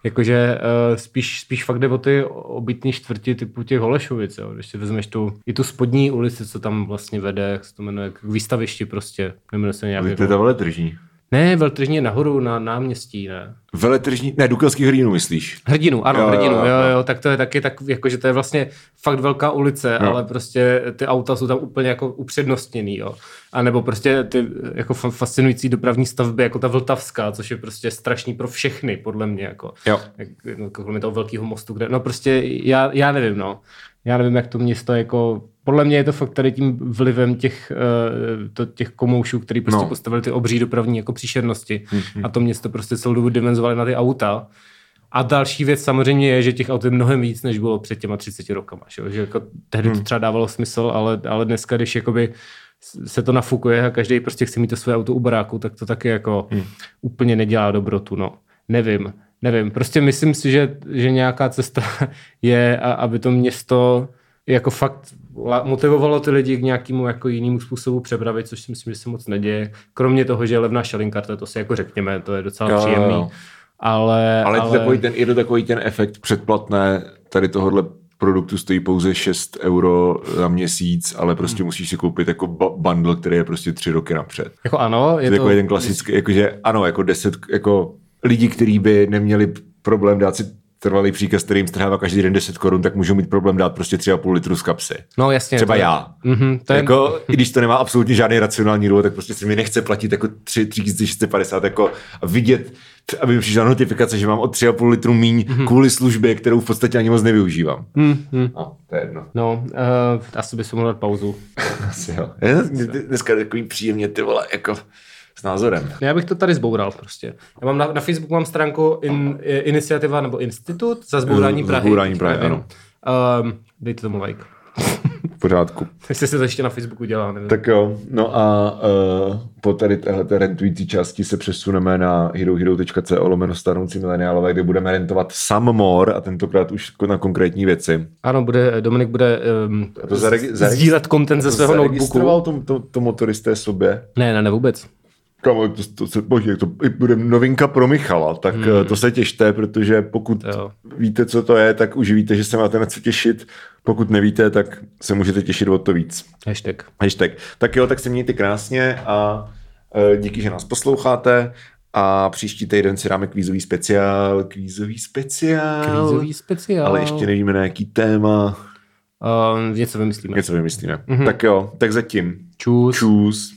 S1: Jakože uh, spíš, spíš fakt jde o ty obytní čtvrti typu těch Holešovic, jo. Když si vezmeš tu, i tu spodní ulici, co tam vlastně vede, jak se to jmenuje, k výstavišti prostě, jmenuje se nějak.
S2: To je
S1: Jako,
S2: ta veletržní.
S1: Ne, veletržní je nahoru na náměstí, ne.
S2: Veletržní, ne, Dukelský hrdinu myslíš?
S1: Hrdinu, ano,
S2: Jo,
S1: hrdinu,
S2: jo,
S1: jo,
S2: jo.
S1: tak to je taky tak, jako, že to je vlastně fakt velká ulice,
S2: Jo.
S1: ale prostě ty auta jsou tam úplně jako upřednostněný, jo. A nebo prostě ty jako fa- fascinující dopravní stavby, jako ta Vltavská, což je prostě strašný pro všechny, podle mě, jako.
S2: Jo.
S1: Jak, no, kromě toho velkého mostu, kde, no prostě já, já nevím, no. Já nevím, jak to město jako, podle mě je to fakt tady tím vlivem těch, uh, to, těch komoušů, který prostě
S2: No.
S1: postavili ty obří dopravní jako příšernosti. A to město prostě celou dobu dimenzovali na ty auta. A další věc samozřejmě je, že těch aut je mnohem víc, než bylo před těma 30 rokama. Že, že jako tehdy to třeba dávalo smysl, ale, ale dneska, když jakoby se to nafukuje a každý prostě chce mít to své auto u baráku, tak to taky jako hmm. úplně nedělá dobrotu. No. Nevím, nevím. Prostě myslím si, že, že nějaká cesta je, a, aby to město jako fakt motivovalo ty lidi k nějakému jako jinému způsobu přepravy, což si myslím, že se moc neděje. Kromě toho, že je levná šalinkarta, to si jako řekněme, to je docela
S2: Jo,
S1: příjemný.
S2: jo.
S1: Ale,
S2: Ale,
S1: ale...
S2: Takový ten, je to takový ten efekt předplatné, tady tohohle produktu stojí pouze 6 euro za měsíc, ale prostě
S1: Hmm.
S2: musíš si koupit jako bundle, který je prostě tři roky napřed.
S1: Jako ano, je
S2: Je
S1: to...
S2: to takový ten klasický, jakože ano, jako deset, jako lidi, kteří by neměli problém dát si trvalý příkaz, který jim strhává každý den 10 korun, tak můžou mít problém dát prostě 3,5 litru z kapsy.
S1: No jasně.
S2: Třeba
S1: to je-
S2: já.
S1: Mhm, to je...
S2: Jako, i když to nemá absolutně žádný racionální důvod, tak prostě se mi nechce platit jako 3, 3650 jako a vidět, aby mi přišla notifikace, že mám o 3,5 litru míň
S1: Mhm.
S2: kvůli službě, kterou v podstatě ani moc nevyužívám.
S1: Hmm, hmm.
S2: No, to je jedno.
S1: No, uh, asi bych si mohl dát pauzu.
S2: Asi jo. Dneska je takový příjemně ty vole, jako s názorem.
S1: Já bych to tady zboural prostě. Já mám na, na Facebooku mám stránku in, iniciativa nebo institut za zbourání Prahy.
S2: zbourání Prahy, ano.
S1: Um, dejte tomu like.
S2: V pořádku.
S1: Jestli se to ještě na Facebooku dělá, nevím.
S2: Tak jo, no a uh, po tady téhle rentující části se přesuneme na herohero.co lomeno starnoucí mileniálové, kde budeme rentovat some more a tentokrát už na konkrétní věci.
S1: Ano, bude, Dominik bude um,
S2: to zaregi- zaregi-
S1: sdílet content ze svého
S2: Zaregistroval
S1: notebooku.
S2: to, to, to motoristé sobě.
S1: Ne, ne, ne, vůbec.
S2: Kamo, to, to, se, bože, to bude novinka pro Michala, tak hmm. to se těšte, protože pokud
S1: Jo.
S2: víte, co to je, tak už víte, že se máte na co těšit. Pokud nevíte, tak se můžete těšit o to víc.
S1: Hashtag.
S2: Hashtag. Tak jo, tak se mějte krásně a e, díky, že nás posloucháte a příští týden si dáme kvízový speciál. Kvízový speciál.
S1: Kvízový speciál.
S2: Ale ještě nevíme na jaký téma.
S1: Uh, něco vymyslíme.
S2: Něco vymyslíme. Mm-hmm. Tak jo, tak zatím.
S1: Čus.
S2: Čus.